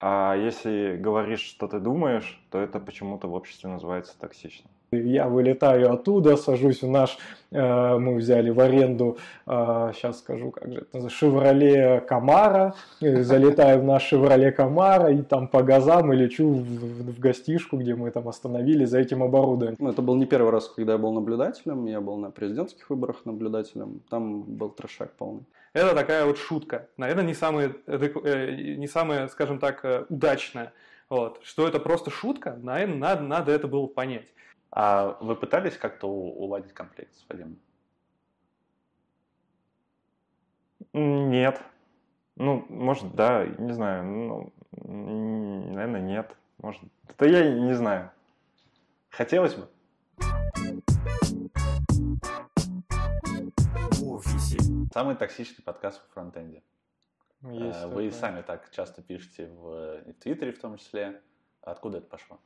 А если говоришь, что ты думаешь, то это почему-то в обществе называется токсичным. Я вылетаю оттуда, сажусь в наш, э, мы взяли в аренду, э, сейчас скажу, как же это, Шевроле Камара, залетаю в наш Шевроле Камара и там по газам и лечу в, в гостишку, где мы там остановились за этим оборудованием. Ну, это был не первый раз, когда я был наблюдателем, я был на президентских выборах наблюдателем, там был трешак полный. Это такая вот шутка, наверное, не самая, э, не самая скажем так, удачная. Вот. Что это просто шутка, наверное, надо, надо это было понять. А вы пытались как-то уладить конфликт с Вадимом? Нет. Ну, может, да, не знаю. Ну, наверное, нет. Может, это я не знаю. Хотелось бы. Самый токсичный подкаст в фронтенде. Есть э, Вы такое. сами так часто пишете в, в Твиттере в том числе. Откуда это пошло?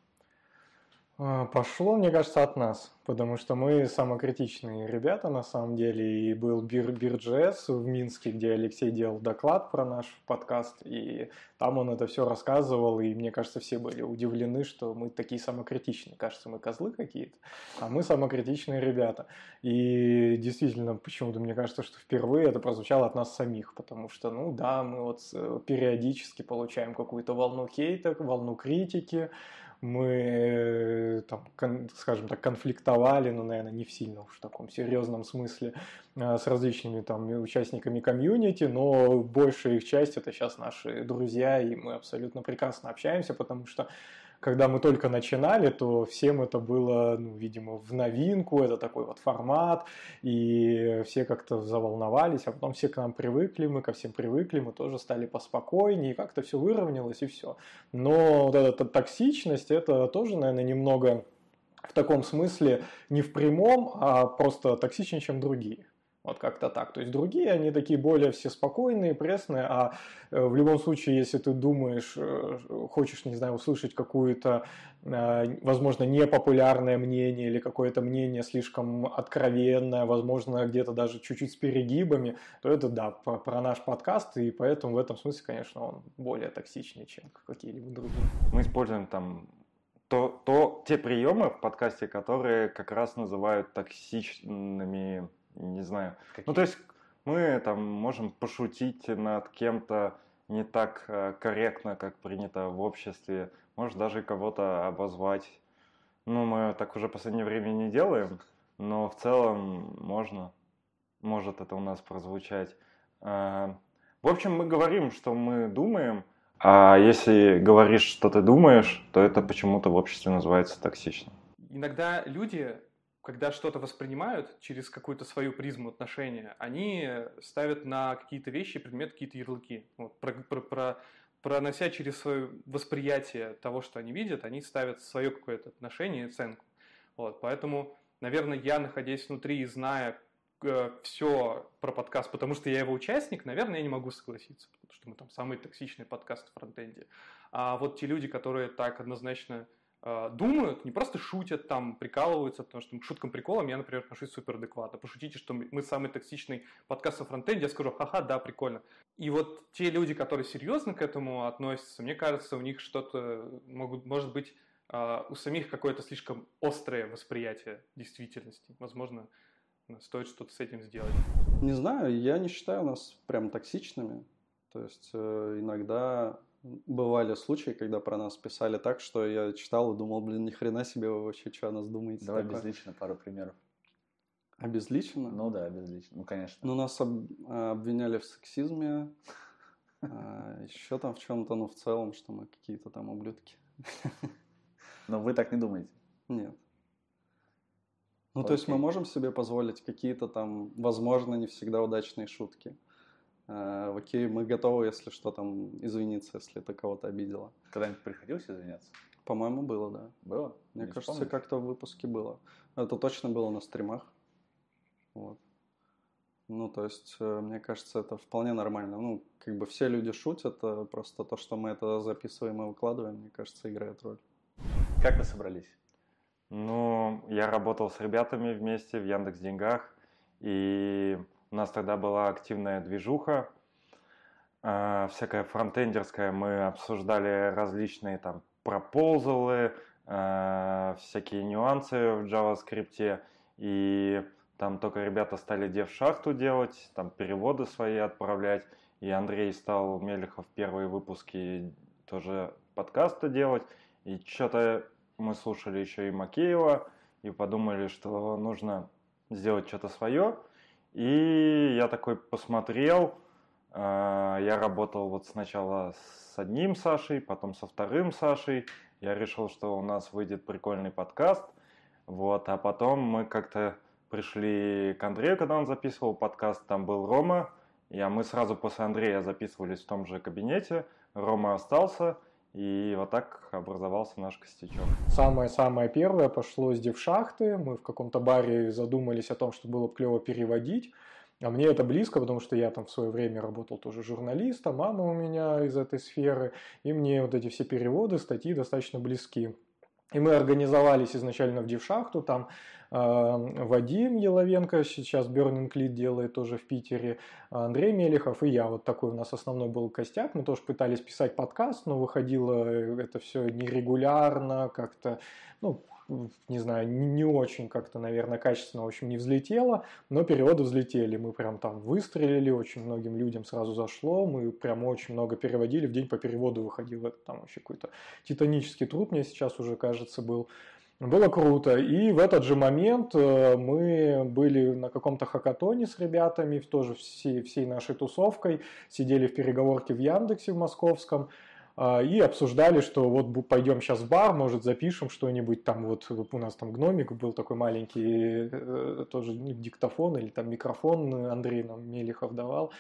А, пошло, мне кажется, от нас, потому что мы самокритичные ребята на самом деле. И был Бир, Бирджес в Минске, где Алексей делал доклад про наш подкаст, и там он это все рассказывал, и мне кажется, все были удивлены, что мы такие самокритичные. Кажется, мы козлы какие-то, а мы самокритичные ребята. И действительно, почему-то мне кажется, что впервые это прозвучало от нас самих, потому что, ну да, мы вот э, периодически получаем какую-то волну хейта, волну критики, мы, э, там, кон, скажем так, конфликтовали, но, наверное, не в сильно уж таком серьезном смысле э, с различными там участниками комьюнити, но большая их часть это сейчас наши друзья, и мы абсолютно прекрасно общаемся, потому что когда мы только начинали, то всем это было, ну, видимо, в новинку, это такой вот формат, и все как-то заволновались, а потом все к нам привыкли, мы ко всем привыкли, мы тоже стали поспокойнее, и как-то все выровнялось, и все. Но вот эта токсичность, это тоже, наверное, немного в таком смысле не в прямом, а просто токсичнее, чем другие. Вот как-то так. То есть другие, они такие более все спокойные, пресные, а э, в любом случае, если ты думаешь, э, хочешь, не знаю, услышать какое-то, э, возможно, непопулярное мнение или какое-то мнение слишком откровенное, возможно, где-то даже чуть-чуть с перегибами, то это, да, про наш подкаст, и поэтому в этом смысле, конечно, он более токсичный, чем какие-либо другие. Мы используем там то, то, те приемы в подкасте, которые как раз называют токсичными не знаю. Какие? Ну, то есть мы там можем пошутить над кем-то не так э, корректно, как принято в обществе. Может, даже кого-то обозвать. Ну, мы так уже в последнее время не делаем, но в целом можно. Может это у нас прозвучать. А, в общем, мы говорим, что мы думаем, а если говоришь, что ты думаешь, то это почему-то в обществе называется токсичным. Иногда люди когда что-то воспринимают через какую-то свою призму отношения, они ставят на какие-то вещи, предметы, какие-то ярлыки. Вот, про, про, про, пронося через свое восприятие того, что они видят, они ставят свое какое-то отношение и оценку. Вот, поэтому, наверное, я, находясь внутри и зная э, все про подкаст, потому что я его участник, наверное, я не могу согласиться, потому что мы там самый токсичный подкаст в фронтенде. А вот те люди, которые так однозначно Э, думают, не просто шутят там, прикалываются, потому что к шуткам приколам я, например, отношусь супер адекватно. Пошутите, что мы самый токсичный подкаст о фронтенде, я скажу, ха-ха, да, прикольно. И вот те люди, которые серьезно к этому относятся, мне кажется, у них что-то могут, может быть э, у самих какое-то слишком острое восприятие действительности. Возможно, стоит что-то с этим сделать. Не знаю, я не считаю нас прям токсичными. То есть э, иногда бывали случаи, когда про нас писали так, что я читал и думал, блин, ни хрена себе вы вообще, что о нас думаете. Давай такое? безлично пару примеров. Обезличенно? Ну да, обезлично, ну конечно. Ну нас об, обвиняли в сексизме, а, еще там в чем-то, ну в целом, что мы какие-то там ублюдки. Но вы так не думаете? Нет. Ну, то есть мы можем себе позволить какие-то там, возможно, не всегда удачные шутки. Э, окей, мы готовы, если что, там, извиниться, если это кого-то обидело. Когда-нибудь приходилось извиняться? По-моему, было, да. Было? Мне не кажется, как-то в выпуске было. Это точно было на стримах. Вот. Ну, то есть, э, мне кажется, это вполне нормально. Ну, как бы все люди шутят, просто то, что мы это записываем и выкладываем, мне кажется, играет роль. Как вы собрались? Ну, я работал с ребятами вместе в Яндекс Деньгах, и у нас тогда была активная движуха. э, всякое фронтендерское. Мы обсуждали различные там пропозалы, э, всякие нюансы в JavaScript. И там только ребята стали дев-шахту делать, там переводы свои отправлять. И Андрей стал Мелехов первые выпуски тоже подкаста делать. И что-то мы слушали еще и Макеева, и подумали, что нужно сделать что-то свое. И я такой посмотрел, а, я работал вот сначала с одним Сашей, потом со вторым Сашей. Я решил, что у нас выйдет прикольный подкаст. Вот, а потом мы как-то пришли к Андрею, когда он записывал подкаст, там был Рома, и а мы сразу после Андрея записывались в том же кабинете. Рома остался, и вот так образовался наш костячок. Самое-самое первое пошло с девшахты. Мы в каком-то баре задумались о том, что было бы клево переводить. А мне это близко, потому что я там в свое время работал тоже журналистом, мама у меня из этой сферы, и мне вот эти все переводы, статьи достаточно близки. И мы организовались изначально в Девшахту, там э, Вадим Еловенко, сейчас Burning Lead делает тоже в Питере, Андрей Мелехов и я. Вот такой у нас основной был костяк. Мы тоже пытались писать подкаст, но выходило это все нерегулярно, как-то, ну, не знаю, не очень как-то, наверное, качественно, в общем, не взлетело, но переводы взлетели. Мы прям там выстрелили, очень многим людям сразу зашло, мы прям очень много переводили, в день по переводу выходил, это там вообще какой-то титанический труд мне сейчас уже кажется был. Было круто. И в этот же момент э, мы были на каком-то хакатоне с ребятами, тоже всей, всей нашей тусовкой, сидели в переговорке в Яндексе в московском, и обсуждали, что вот пойдем сейчас в бар, может запишем что-нибудь там, вот у нас там гномик был такой маленький, э, тоже диктофон или там микрофон Андрей нам Мелихов давал,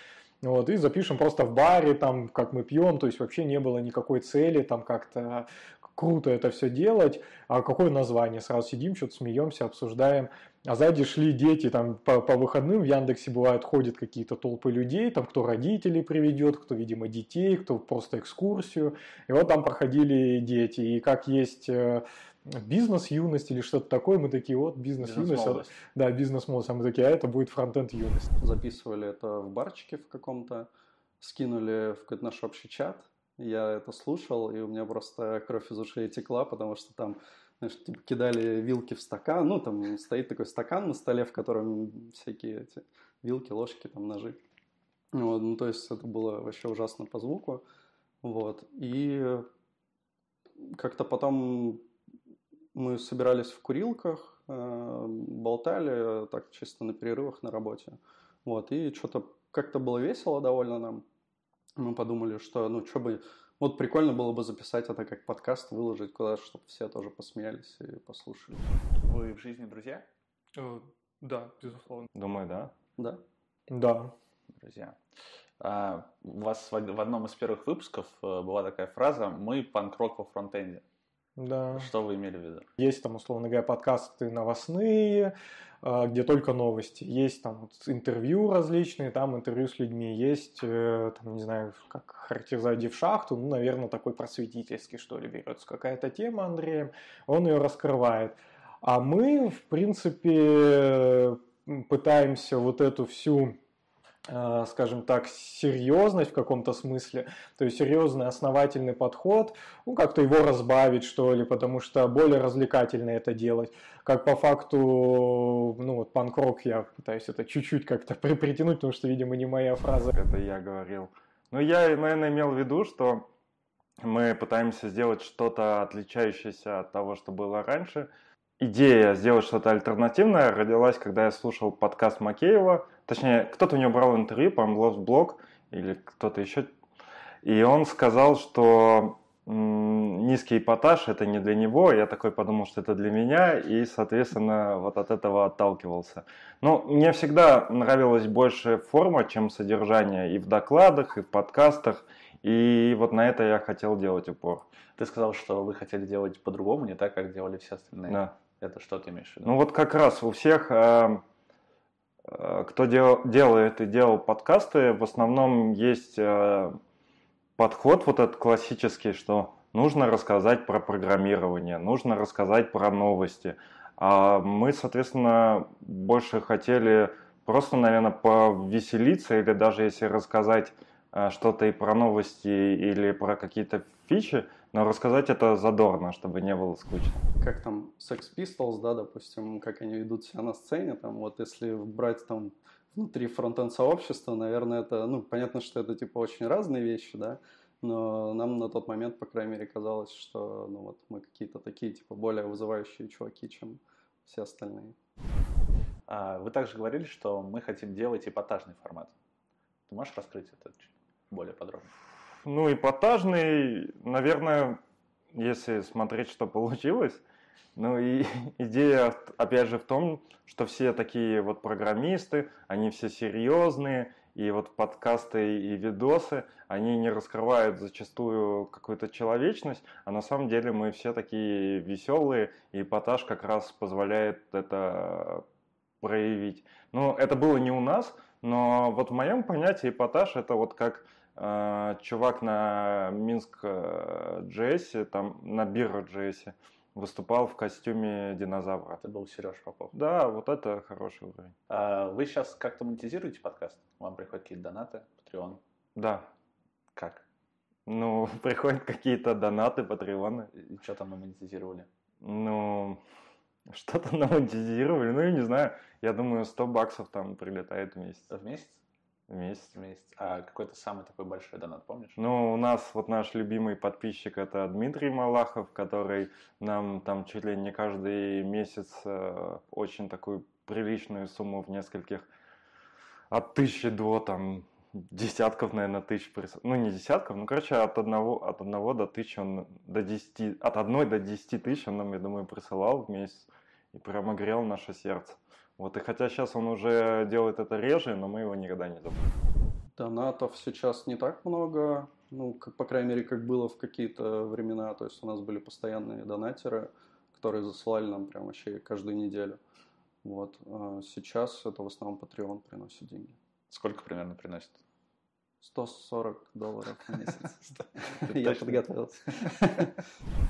вот, и запишем просто в баре, там, как мы пьем, то есть вообще не было никакой цели там как-то круто это все делать, а какое название? Сразу сидим, что-то смеемся, обсуждаем. А сзади шли дети, там по, по выходным в Яндексе бывают, ходят какие-то толпы людей, там кто родителей приведет, кто, видимо, детей, кто просто экскурсию. И вот там проходили дети. И как есть э, бизнес-юность или что-то такое, мы такие, вот бизнес-юность. Бизнес да, бизнес-молодость. А мы такие, а это будет фронтенд юность. Записывали это в барчике в каком-то, скинули в какой-то наш общий чат, я это слушал, и у меня просто кровь из ушей текла, потому что там знаешь, типа, кидали вилки в стакан, ну, там стоит такой стакан на столе, в котором всякие эти вилки, ложки, там, ножи. Вот, ну, то есть это было вообще ужасно по звуку. Вот, и как-то потом мы собирались в курилках, э, болтали так чисто на перерывах на работе. Вот, и что-то как-то было весело довольно нам мы подумали, что, ну, что бы... Вот прикольно было бы записать это как подкаст, выложить куда-то, чтобы все тоже посмеялись и послушали. Вы в жизни друзья? Э, да, безусловно. Думаю, да. Да? Да. Друзья. А, у вас в одном из первых выпусков э, была такая фраза «Мы панк-рок во фронтенде». Да. Что вы имели в виду? Есть там, условно говоря, подкасты новостные, а, где только новости. Есть там вот интервью различные, там интервью с людьми. Есть, э, там, не знаю, как характеризовать в шахту, ну, наверное, такой просветительский, что ли, берется какая-то тема Андреем, он ее раскрывает. А мы, в принципе, пытаемся вот эту всю скажем так, серьезность в каком-то смысле, то есть серьезный основательный подход, ну, как-то его разбавить, что ли, потому что более развлекательно это делать. Как по факту, ну, вот панк-рок я пытаюсь это чуть-чуть как-то при притянуть, потому что, видимо, не моя фраза. Это я говорил. Ну, я, наверное, имел в виду, что мы пытаемся сделать что-то отличающееся от того, что было раньше. Идея сделать что-то альтернативное родилась, когда я слушал подкаст Макеева – Точнее, кто-то у него брал интервью, по-моему, блог или кто-то еще. И он сказал, что низкий эпатаж это не для него. Я такой подумал, что это для меня, и, соответственно, вот от этого отталкивался. Но мне всегда нравилась больше форма, чем содержание и в докладах, и в подкастах. И вот на это я хотел делать упор. Ты сказал, что вы хотели делать по-другому, не так, как делали все остальные. Да. Это что ты имеешь в виду? Ну вот как раз у всех Э, кто дел, делает и делал подкасты, в основном есть э, подход вот этот классический, что нужно рассказать про программирование, нужно рассказать про новости. А мы, соответственно, больше хотели просто, наверное, повеселиться или даже если рассказать э, что-то и про новости или про какие-то фичи, но рассказать это задорно, чтобы не было скучно. Как там Sex Pistols, да, допустим, как они ведут себя на сцене, там вот если брать там внутри фронтенд сообщества, наверное, это, ну, понятно, что это типа очень разные вещи, да, но нам на тот момент, по крайней мере, казалось, что ну, вот мы какие-то такие, типа, более вызывающие чуваки, чем все остальные. А, вы также говорили, что мы хотим делать эпатажный формат. Ты можешь раскрыть это чуть более подробно? Ну, эпатажный, наверное, если смотреть, что получилось, ну и идея, опять же, в том, что все такие вот программисты, они все серьезные, и вот подкасты и видосы, они не раскрывают зачастую какую-то человечность, а на самом деле мы все такие веселые, и эпатаж как раз позволяет это проявить. Ну, это было не у нас, но вот в моем понятии эпатаж это вот как чувак на Минск Джесси, там на Бирро Джесси, выступал в костюме динозавра. Это был Сереж Попов. Да, вот это хороший уровень. А вы сейчас как-то монетизируете подкаст? Вам приходят какие-то донаты, Patreon? Да. Как? Ну, приходят какие-то донаты, патреоны. И что там мы монетизировали? Ну, что-то монетизировали, ну, я не знаю. Я думаю, 100 баксов там прилетает в месяц. В месяц? Месяц. Месяц. А какой-то самый такой большой донат, помнишь? Ну, у нас вот наш любимый подписчик это Дмитрий Малахов, который нам там чуть ли не каждый месяц э, очень такую приличную сумму в нескольких от тысячи до там десятков, наверное, тысяч присылал. Ну, не десятков, ну, короче, от одного, от одного до тысячи он, до десяти, от одной до десяти тысяч он нам, я думаю, присылал в месяц и прямо грел наше сердце. Вот, и хотя сейчас он уже делает это реже, но мы его никогда не забудем. Донатов сейчас не так много, ну, как, по крайней мере, как было в какие-то времена. То есть у нас были постоянные донатеры, которые засылали нам прям вообще каждую неделю. Вот. А сейчас это в основном Patreon приносит деньги. Сколько примерно приносит? 140 долларов в месяц. Я подготовился.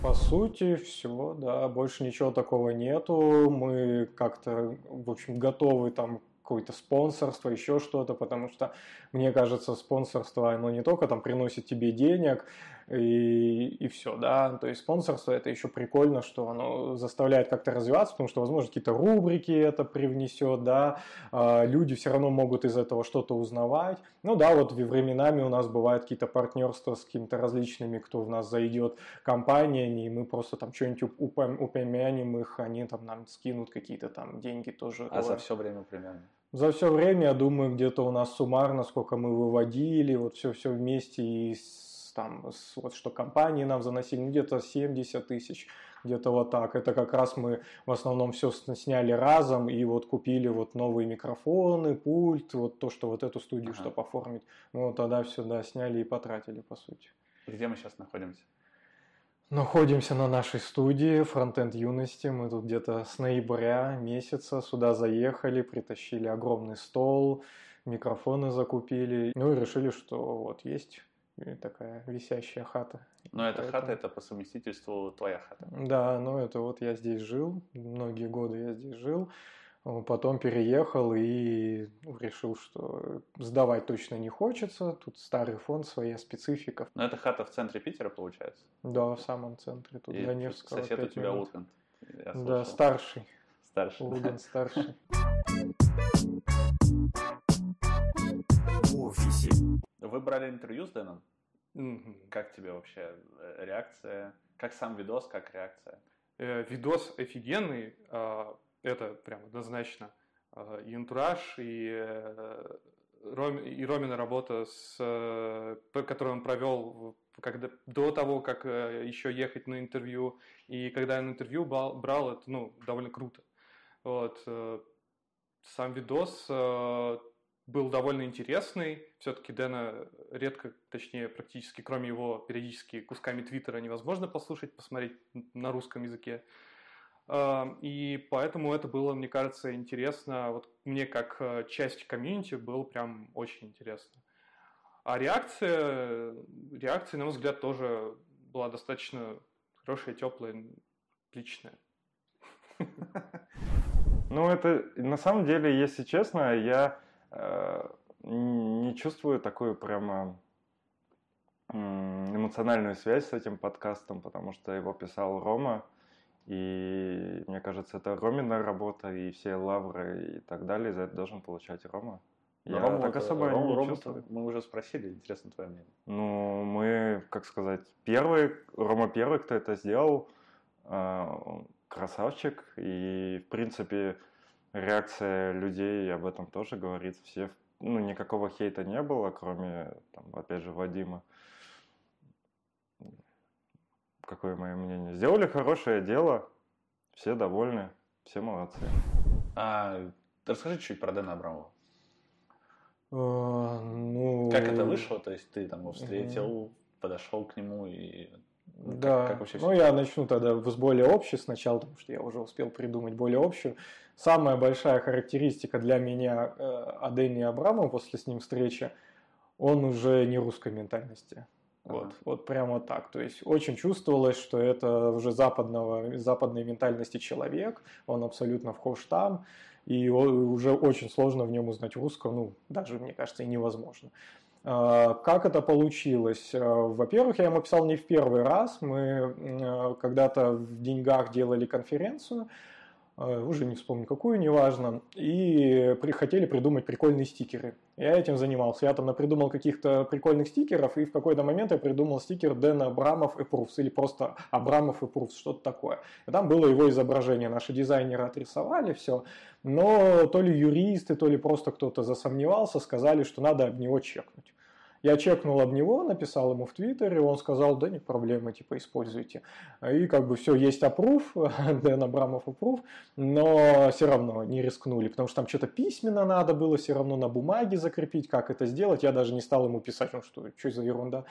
По сути, все, да, больше ничего такого нету. Мы как-то, в общем, готовы там какое-то спонсорство, еще что-то, потому что, мне кажется, спонсорство, оно не только там приносит тебе денег, и, и все, да, то есть спонсорство это еще прикольно, что оно заставляет как-то развиваться, потому что, возможно, какие-то рубрики это привнесет, да, а, люди все равно могут из этого что-то узнавать, ну да, вот временами у нас бывают какие-то партнерства с какими-то различными, кто в нас зайдет компаниями, и мы просто там что-нибудь упомянем их, они там нам скинут какие-то там деньги тоже. А за все время примерно? За все время, я думаю, где-то у нас суммарно, сколько мы выводили, вот все-все вместе, и с, там, с, вот что компании нам заносили, ну, где-то 70 тысяч, где-то вот так. Это как раз мы в основном все сняли разом и вот купили вот новые микрофоны, пульт, вот то, что вот эту студию, ага. чтобы оформить. Мы вот тогда все, да, сняли и потратили, по сути. Где мы сейчас находимся? Находимся на нашей студии Фронтенд Юности. Мы тут где-то с ноября месяца сюда заехали, притащили огромный стол, микрофоны закупили. Ну и решили, что вот есть такая висящая хата. Но эта Поэтому... хата это по совместительству твоя хата. Да, ну это вот я здесь жил, многие годы я здесь жил. Потом переехал и решил, что сдавать точно не хочется. Тут старый фонд, своя специфика. Но это хата в центре Питера, получается? Да, в самом центре. Тут и до Невского. Сосед у тебя Ургант. Да, старший. Старший. Ургант старший. Вы брали интервью с Дэном? Как тебе вообще э, реакция? Как сам видос, как реакция? Э, видос офигенный. А, это прям однозначно. А, и антураж, и, э, и Ромина работа, с, которую он провел когда, до того, как еще ехать на интервью. И когда я на интервью брал, брал это ну, довольно круто. Вот. Сам видос был довольно интересный. Все-таки Дэна редко, точнее, практически, кроме его периодически кусками Твиттера, невозможно послушать, посмотреть на русском языке. А, и поэтому это было, мне кажется, интересно. Вот мне как э, часть комьюнити было прям очень интересно. А реакция, реакция, на мой взгляд, тоже была достаточно хорошая, теплая, личная. Ну, это на самом деле, если честно, я не чувствую такую прямо эмоциональную связь с этим подкастом, потому что его писал Рома, и мне кажется, это Ромина работа, и все лавры и так далее за это должен получать Рома. Но Я Рому так особо Рому, не Рому чувствую. Мы уже спросили, интересно твое мнение. Ну, мы, как сказать, первый, Рома первый, кто это сделал, а, красавчик, и, в принципе, реакция людей об этом тоже говорит. Все, ну, никакого хейта не было, кроме, там, опять же, Вадима. Какое мое мнение? Сделали хорошее дело, все довольны, все молодцы. А, расскажи чуть про Дэна Абрамова. А, ну... Как это вышло? То есть ты там его встретил, подошел к нему и да, как, как ну я начну тогда с более общей сначала, потому что я уже успел придумать более общую. Самая большая характеристика для меня э, о Дэнни Абрамове после с ним встречи, он уже не русской ментальности. Вот, ага. вот прямо так. То есть очень чувствовалось, что это уже западного, западной ментальности человек, он абсолютно вхож там, и уже очень сложно в нем узнать русского, ну, даже, мне кажется, и невозможно. А, как это получилось? А, во-первых, я ему писал не в первый раз. Мы а, когда-то в деньгах делали конференцию, уже не вспомню какую, неважно, и при, хотели придумать прикольные стикеры. Я этим занимался. Я там придумал каких-то прикольных стикеров, и в какой-то момент я придумал стикер Дэна Абрамов и Пруфс, или просто Абрамов и Пруфс, что-то такое. И там было его изображение. Наши дизайнеры отрисовали все, но то ли юристы, то ли просто кто-то засомневался, сказали, что надо об него чекнуть. Я чекнул об него, написал ему в Твиттере, он сказал, да нет проблемы, типа используйте. И как бы все, есть опруф, Дэн Абрамов опруф, но все равно не рискнули, потому что там что-то письменно надо было все равно на бумаге закрепить, как это сделать. Я даже не стал ему писать, ну что, что за ерунда,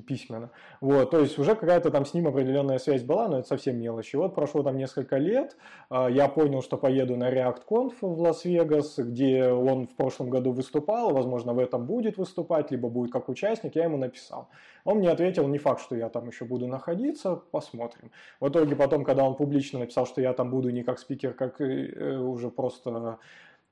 письменно. Вот, то есть уже какая-то там с ним определенная связь была, но это совсем мелочи. Вот прошло там несколько лет, а, я понял, что поеду на ReactConf в Лас-Вегас, где он в прошлом году выступал, возможно, в этом будет выступать, либо будет как участник, я ему написал. Он мне ответил, не факт, что я там еще буду находиться, посмотрим. В итоге потом, когда он публично написал, что я там буду не как спикер, как э, уже просто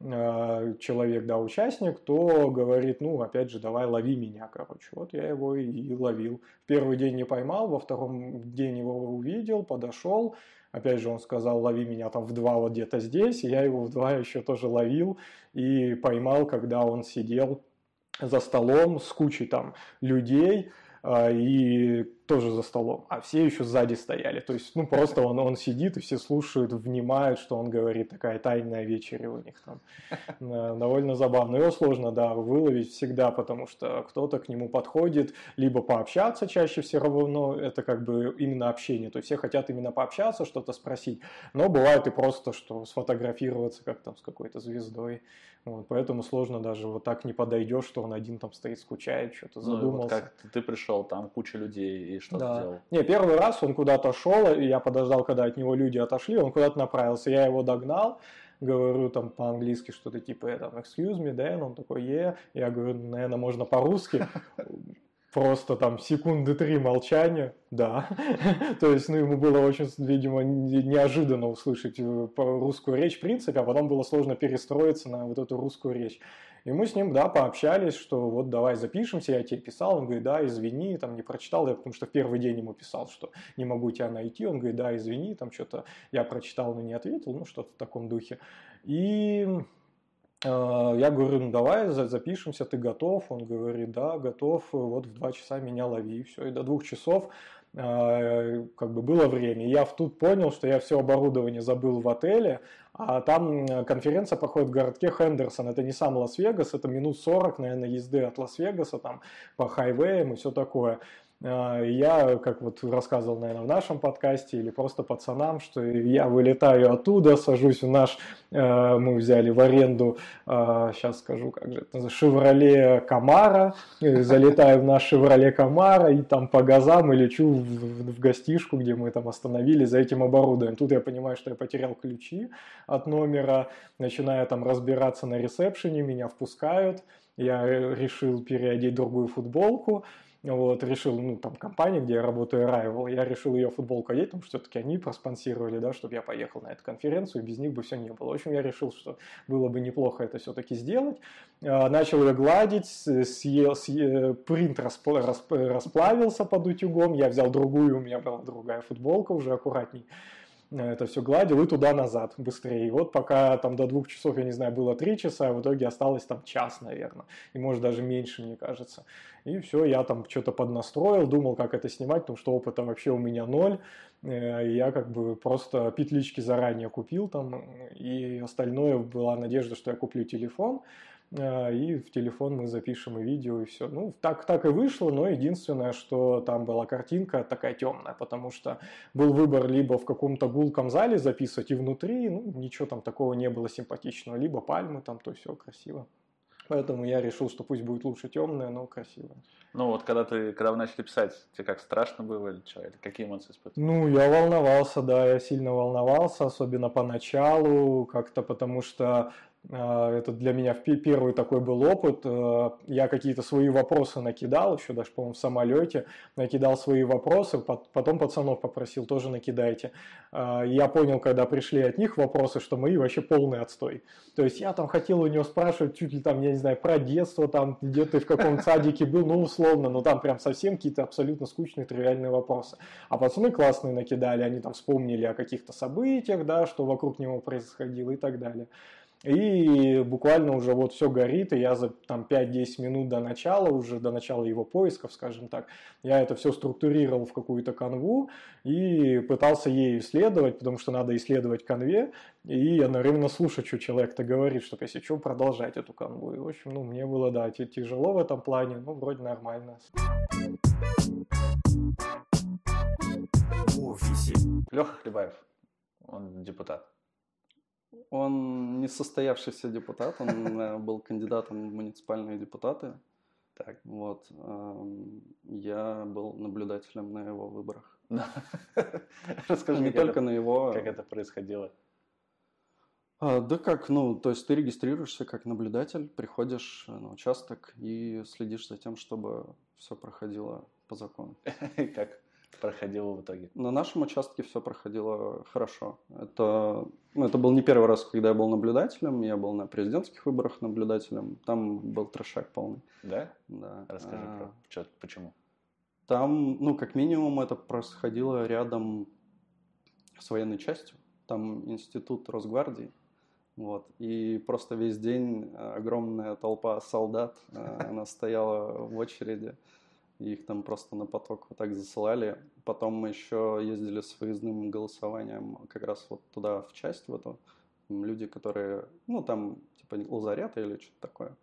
э, человек, да, участник, то говорит, ну, опять же, давай лови меня, короче. Вот я его и ловил. В первый день не поймал, во втором день его увидел, подошел, Опять же, он сказал, лови меня там в два вот где-то здесь, я его в два еще тоже ловил и поймал, когда он сидел за столом с кучей там людей, а, и тоже за столом, а все еще сзади стояли. То есть, ну, просто он, он сидит, и все слушают, внимают, что он говорит, такая тайная вечеря у них там. Довольно забавно. Его сложно, да, выловить всегда, потому что кто-то к нему подходит, либо пообщаться чаще все равно, это как бы именно общение, то есть все хотят именно пообщаться, что-то спросить, но бывает и просто, что сфотографироваться как там с какой-то звездой. Вот, поэтому сложно даже вот так не подойдешь, что он один там стоит, скучает, что-то задумался. Ну, вот как ты пришел, там куча людей и что да. делал? Не, первый раз он куда-то шел, и я подождал, когда от него люди отошли, он куда-то направился, я его догнал, говорю там по-английски что-то типа, там, excuse me, Dan, он такой, yeah, я говорю, наверное, можно по-русски, просто там секунды три молчания, да. То есть, ну, ему было очень, видимо, неожиданно услышать э, русскую речь, в принципе, а потом было сложно перестроиться на вот эту русскую речь. И мы с ним, да, пообщались, что вот давай запишемся, я тебе писал, он говорит, да, извини, там не прочитал, я потому что в первый день ему писал, что не могу тебя найти, он говорит, да, извини, там что-то я прочитал, но не ответил, ну, что-то в таком духе. И я говорю, ну давай запишемся, ты готов? Он говорит, да, готов, вот в два часа меня лови. Все, и до двух часов а, как бы было время. Я тут понял, что я все оборудование забыл в отеле, а там конференция проходит в городке Хендерсон. Это не сам Лас-Вегас, это минут 40, наверное, езды от Лас-Вегаса, там по хайвеям и все такое. А, я, как вот рассказывал, наверное, в нашем подкасте или просто пацанам, что я вылетаю оттуда, сажусь в наш, э, мы взяли в аренду, сейчас а, скажу, как же это, Шевроле Камаро, залетаю в наш Шевроле Камара и там по газам и лечу в гостишку, где мы там остановились за этим оборудованием. Тут я понимаю, что я потерял ключи от номера, начинаю там разбираться на ресепшене, меня впускают, я решил переодеть другую футболку, вот, решил, ну, там, компания, где я работаю, Rival, я решил ее футболку одеть, потому что все-таки они проспонсировали, да, чтобы я поехал на эту конференцию, и без них бы все не было. В общем, я решил, что было бы неплохо это все-таки сделать. А, начал ее гладить, съел, съел принт расплавился под утюгом, я взял другую, у меня была другая футболка уже аккуратней это все гладил и туда-назад быстрее. И вот пока там до двух часов, я не знаю, было три часа, а в итоге осталось там час, наверное. И может даже меньше, мне кажется. И все, я там что-то поднастроил, думал, как это снимать, потому что опыта вообще у меня ноль. Э, я как бы просто петлички заранее купил там, и остальное была надежда, что я куплю телефон. А, и в телефон мы запишем и видео, и все. Ну, так, так и вышло, но единственное, что там была картинка такая темная, потому что был выбор либо в каком-то гулком зале записывать и внутри, ну, ничего там такого не было симпатичного, либо пальмы там, то все красиво. Поэтому я решил, что пусть будет лучше темное, но красивое. Ну вот, когда ты, когда вы начали писать, тебе как страшно было или что? Или какие эмоции испытывал? Ну, я волновался, да, я сильно волновался, особенно поначалу, как-то потому что это для меня первый такой был опыт. А, я какие-то свои вопросы накидал, еще даже, по-моему, в самолете, накидал свои вопросы, потом пацанов попросил, тоже накидайте. А, я понял, когда пришли от них вопросы, что мои вообще полный отстой. То есть я там хотел у него спрашивать чуть ли там, я не знаю, про детство, там, где ты в каком садике был, ну, условно, но там прям совсем какие-то абсолютно скучные, тривиальные вопросы. А пацаны классные накидали, они там вспомнили о каких-то событиях, да, что вокруг него происходило и так далее. И буквально уже вот все горит, и я за там 5-10 минут до начала, уже до начала его поисков, скажем так, я это все структурировал в какую-то канву и пытался ею исследовать, потому что надо исследовать канве и одновременно слушать, что человек-то говорит, чтобы если что, продолжать эту канву. И, в общем, ну, мне было, да, тяжело в этом плане, но вроде нормально. В офисе. Леха Хлебаев, он депутат. Он не состоявшийся депутат, он э, был кандидатом в муниципальные депутаты. Так. Вот. Эм, я был наблюдателем на его выборах. Расскажи, не только на его. Как это происходило? А, да как, ну, то есть ты регистрируешься как наблюдатель, приходишь на участок и следишь за тем, чтобы все проходило по закону. Как? Проходило в итоге? На нашем участке все проходило хорошо. Это, ну, это был не первый раз, когда я был наблюдателем. Я был на президентских выборах наблюдателем. Там был трешак полный. Да? Да. Расскажи а, про что, почему. Там, ну, как минимум, это происходило рядом с военной частью. Там институт Росгвардии. Вот. И просто весь день огромная толпа солдат, э, она стояла в очереди их там просто на поток вот так засылали. Потом мы еще ездили с выездным голосованием как раз вот туда, в часть в эту. Люди, которые, ну там типа лазарета или что-то такое,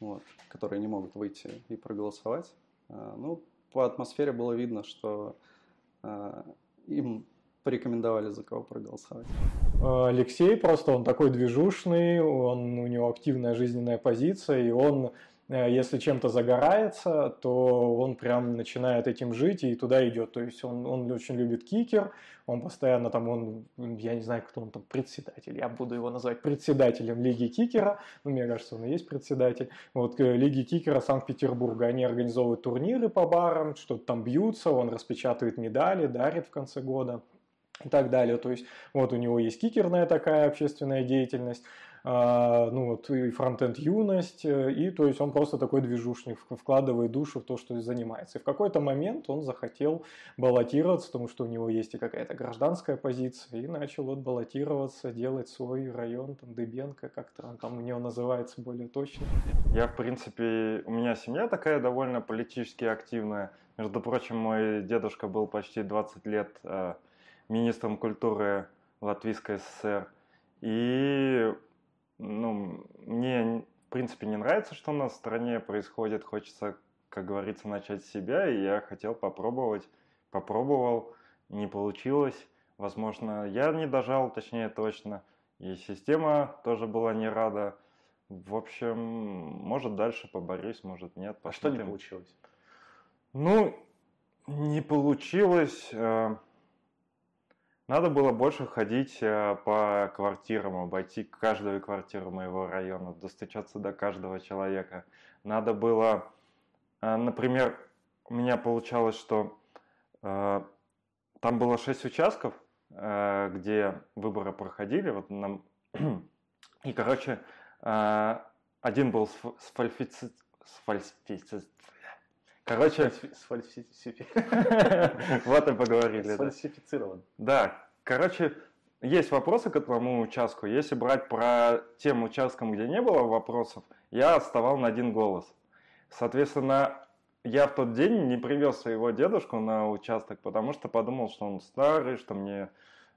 вот, которые не могут выйти и проголосовать. А, ну, по атмосфере было видно, что а, им порекомендовали за кого проголосовать. Алексей просто, он такой движушный, он, у него активная жизненная позиция, и он если чем-то загорается, то он прям начинает этим жить и туда идет. То есть он, он очень любит кикер, он постоянно там, он, я не знаю, кто он там, председатель, я буду его называть председателем Лиги Кикера, ну, мне кажется, он и есть председатель, вот, э, Лиги Кикера Санкт-Петербурга, они организовывают турниры по барам, что-то там бьются, он распечатывает медали, дарит в конце года и так далее. То есть вот у него есть кикерная такая общественная деятельность. А, ну вот и фронтенд юность, э, и то есть он просто такой движушник, вкладывает душу в то, что занимается. И в какой-то момент он захотел баллотироваться, потому что у него есть и какая-то гражданская позиция, и начал вот баллотироваться, делать свой район, там, Дыбенко, как-то он там у него называется более точно. Я, в принципе, у меня семья такая довольно политически активная. Между прочим, мой дедушка был почти 20 лет э, министром культуры Латвийской ССР. И ну, мне, в принципе, не нравится, что у нас в стране происходит. Хочется, как говорится, начать с себя, и я хотел попробовать. Попробовал, не получилось. Возможно, я не дожал, точнее, точно. И система тоже была не рада. В общем, может, дальше поборюсь, может, нет. Посмотрим. А что не получилось? Ну, не получилось. Э, надо было больше ходить э, по квартирам, обойти каждую квартиру моего района, достучаться до каждого человека. Надо было, э, например, у меня получалось, что э, там было шесть участков, э, где выборы проходили. Вот нам... И, короче, э, один был сфальфици... сфальфици... Короче... Вот и поговорили. Сфальсифицирован. Да. Короче, есть вопросы к этому участку. Если брать про тем участкам, где не было вопросов, я отставал на один голос. Соответственно, я в тот день не привез своего дедушку на участок, потому что подумал, что он старый, что мне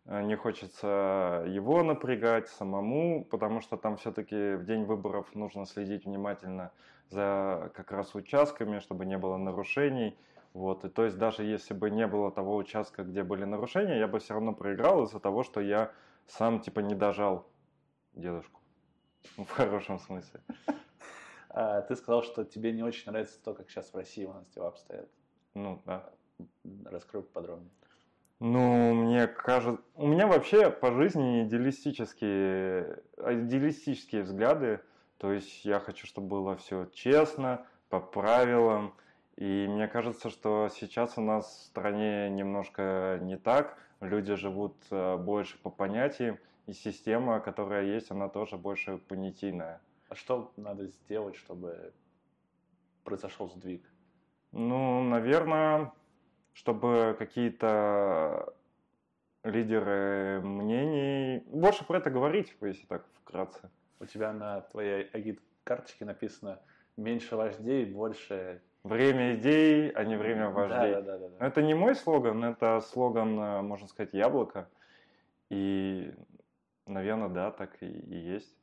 не хочется его напрягать самому, потому что там все-таки в день выборов нужно следить внимательно за как раз участками, чтобы не было нарушений. Вот, и то есть даже если бы не было того участка, где были нарушения, я бы все равно проиграл из-за того, что я сам типа не дожал дедушку. В хорошем смысле. А, ты сказал, что тебе не очень нравится то, как сейчас в России у нас дела обстоят. Ну, да. Раскрой подробнее. Ну, мне кажется, у меня вообще по жизни идеалистические, идеалистические взгляды. То есть я хочу, чтобы было все честно, по правилам, и мне кажется, что сейчас у нас в стране немножко не так. Люди живут э, больше по понятиям, и система, которая есть, она тоже больше понятийная. А что надо сделать, чтобы произошел сдвиг? Ну, наверное, чтобы какие-то лидеры мнений больше про это говорить, если так вкратце. У тебя на твоей агит-карточке написано «меньше вождей, больше Время идей, а не время вождей. Да, да, да, да. Это не мой слоган, это слоган, э, можно сказать, яблоко. И, наверное, да, так и, и есть.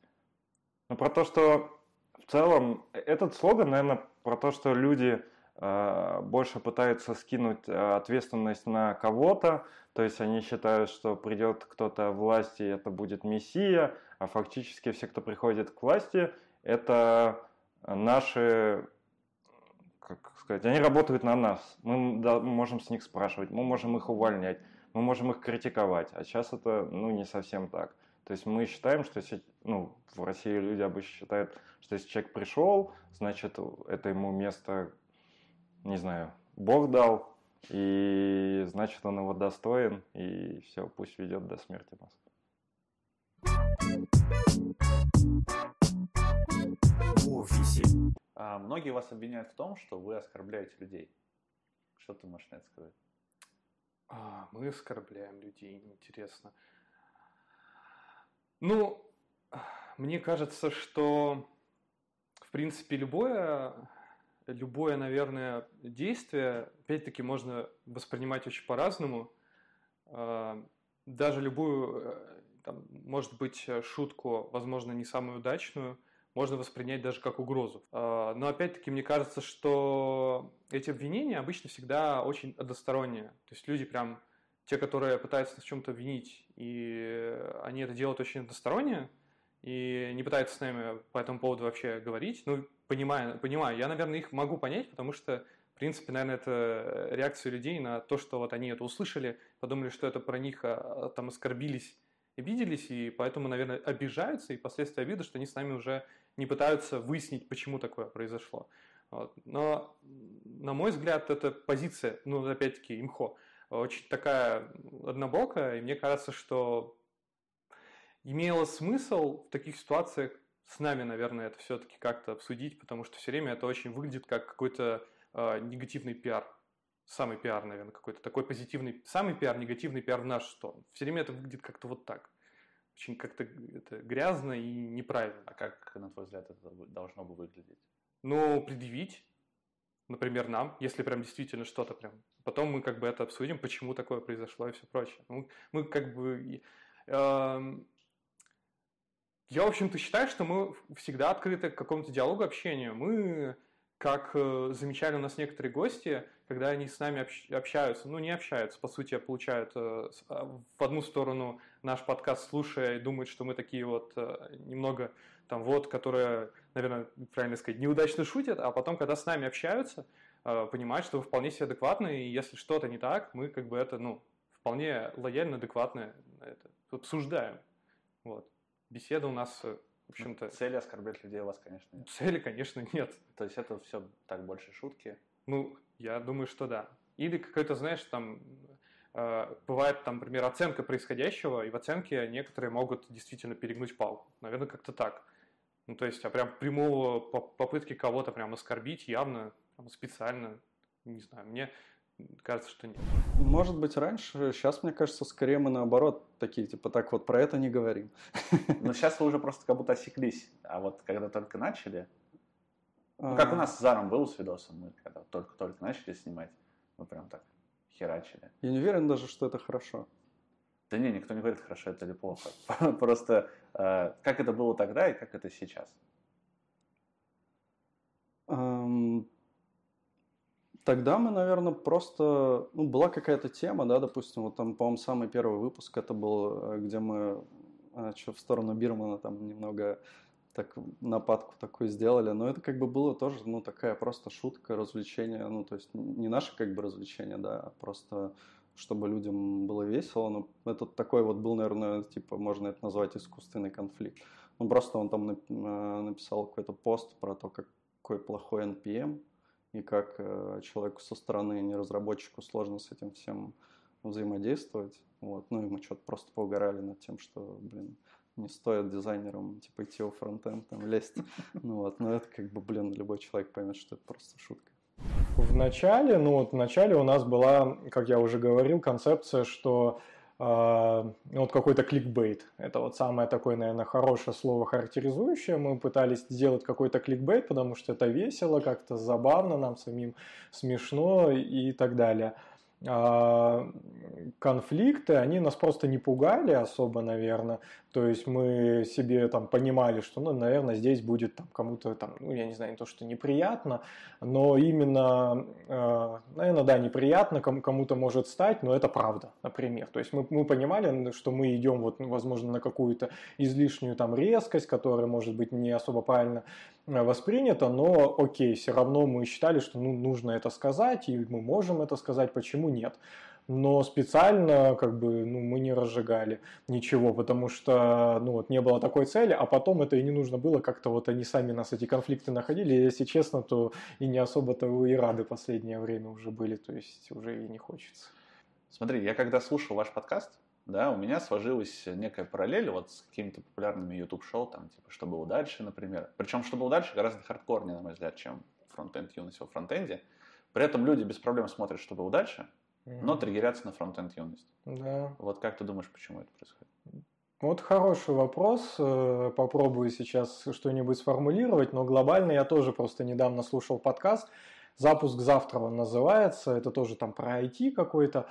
Но про то, что в целом этот слоган, наверное, про то, что люди э, больше пытаются скинуть э, ответственность на кого-то, то есть они считают, что придет кто-то в власти, это будет мессия, а фактически все, кто приходит к власти, это наши как сказать, они работают на нас. Мы можем с них спрашивать, мы можем их увольнять, мы можем их критиковать. А сейчас это ну, не совсем так. То есть мы считаем, что если, ну, в России люди обычно считают, что если человек пришел, значит, это ему место, не знаю, Бог дал, и значит, он его достоин, и все, пусть ведет до смерти нас. В офисе. А, многие вас обвиняют в том, что вы оскорбляете людей. Что ты можешь на это сказать? А, мы оскорбляем людей, интересно. Ну, мне кажется, что, в принципе, любое, любое, наверное, действие, опять-таки, можно воспринимать очень по-разному. А, даже любую, э, там, может быть, шутку, возможно, не самую удачную – можно воспринять даже как угрозу. А, но опять-таки мне кажется, что эти обвинения обычно всегда очень односторонние. То есть люди прям, те, которые пытаются в чем-то обвинить, и они это делают очень односторонне, и не пытаются с нами по этому поводу вообще говорить. Ну, понимаю, понимаю, я, наверное, их могу понять, потому что, в принципе, наверное, это реакция людей на то, что вот они это услышали, подумали, что это про них а, там оскорбились, обиделись, и поэтому, наверное, обижаются, и последствия обиды, что они с нами уже не пытаются выяснить, почему такое произошло. Вот. Но, на мой взгляд, эта позиция, ну, опять-таки, имхо, очень такая однобокая, и мне кажется, что имело смысл в таких ситуациях с нами, наверное, это все-таки как-то обсудить, потому что все время это очень выглядит как какой-то э, негативный пиар. Самый пиар, наверное, какой-то такой позитивный, самый пиар, негативный пиар в нашу сторону. Все время это выглядит как-то вот так очень как-то это грязно и неправильно. А как, на твой взгляд, это должно бы выглядеть? Ну, предъявить, например, нам, если прям действительно что-то прям. Потом мы как бы это обсудим, почему такое произошло и все прочее. Ну, мы как бы... Э, я, в общем-то, считаю, что мы всегда открыты к какому-то диалогу, общению. Мы, как э, замечали у нас некоторые гости, когда они с нами общаются, ну не общаются, по сути, получают э, а, в одну сторону наш подкаст, слушая, и думают, что мы такие вот э, немного там вот, которые, наверное, правильно сказать, неудачно шутят, а потом, когда с нами общаются, понимают, что вы вполне себе адекватны, и если что-то не так, мы как бы это, ну, вполне лояльно, адекватно это обсуждаем. Вот. Беседа у нас в общем-то... Цели оскорблять людей у вас, конечно, нет. Цели, конечно, нет. То есть это все так больше шутки? Ну, Я думаю, что да. Или какой-то, знаешь, там э, бывает, там, например, оценка происходящего, и в оценке некоторые могут действительно перегнуть палку. Наверное, как-то так. Ну, то есть, а прям прямого попытки кого-то прям оскорбить явно, прям специально, не знаю, мне кажется, что нет. Может быть, раньше, сейчас, мне кажется, скорее мы наоборот такие, типа, так вот про это не говорим. Но сейчас вы уже просто как будто осеклись. А вот когда только начали, ну, как у а. нас с Заром был с видосом, мы когда только-только начали снимать, мы прям так херачили. Я не уверен даже, что это хорошо. Да не, никто не говорит, хорошо это или плохо. Просто э, как это было тогда и как это сейчас? Тогда мы, наверное, просто... Ну, была какая-то тема, да, допустим, вот там, по-моему, самый первый выпуск, это был, э, где мы а, что, в сторону Бирмана там немного так нападку такую сделали, но это как бы было тоже, ну, такая просто шутка, развлечение, ну, то есть не наше как бы развлечение, да, а просто чтобы людям было весело, но это такой вот был, наверное, типа, можно это назвать искусственный конфликт. Ну, просто он там э, написал какой-то пост про то, какой плохой NPM, и как э, человеку со стороны, не разработчику, сложно с этим всем взаимодействовать. Вот. Ну и мы что-то просто поугорали над тем, что, блин, не стоит дизайнерам типа идти во фронтенд, там лезть. Ну вот, но это как бы, блин, любой человек поймет, что это просто шутка. В начале, ну вот в начале у нас была, как я уже говорил, концепция, что вот какой-то кликбейт. Это вот самое такое, наверное, хорошее слово характеризующее. Мы пытались сделать какой-то кликбейт, потому что это весело, как-то забавно, нам самим смешно и так далее. А, конфликты, они нас просто не пугали особо, наверное. То есть мы себе там понимали, что, ну, наверное, здесь будет там кому-то там, ну, я не знаю, не то, что неприятно, но именно, э, наверное, да, неприятно кому-то может стать, но это правда, например. То есть мы, мы понимали, что мы идем, вот, возможно, на какую-то излишнюю там резкость, которая может быть не особо правильно э, воспринята, но окей, все равно мы считали, что ну, нужно это сказать, и мы можем это сказать, почему нет но специально как бы ну, мы не разжигали ничего, потому что ну, вот, не было такой цели, а потом это и не нужно было, как-то вот они сами нас эти конфликты находили, если честно, то и не особо-то и рады последнее время уже были, то есть уже и не хочется. Смотри, я когда слушал ваш подкаст, да, у меня сложилась некая параллель вот с какими-то популярными YouTube-шоу, там, типа, что было дальше, например. Причем, что было дальше, гораздо хардкорнее, на мой взгляд, чем фронтенд юность во фронтенде. При этом люди без проблем смотрят, что было дальше, но триггерятся на фронтенд юность. Да. Вот как ты думаешь, почему это происходит? Вот хороший вопрос. Э, попробую сейчас что-нибудь сформулировать, но глобально я тоже просто недавно слушал подкаст. Запуск завтра он называется. Это тоже там про IT какой-то.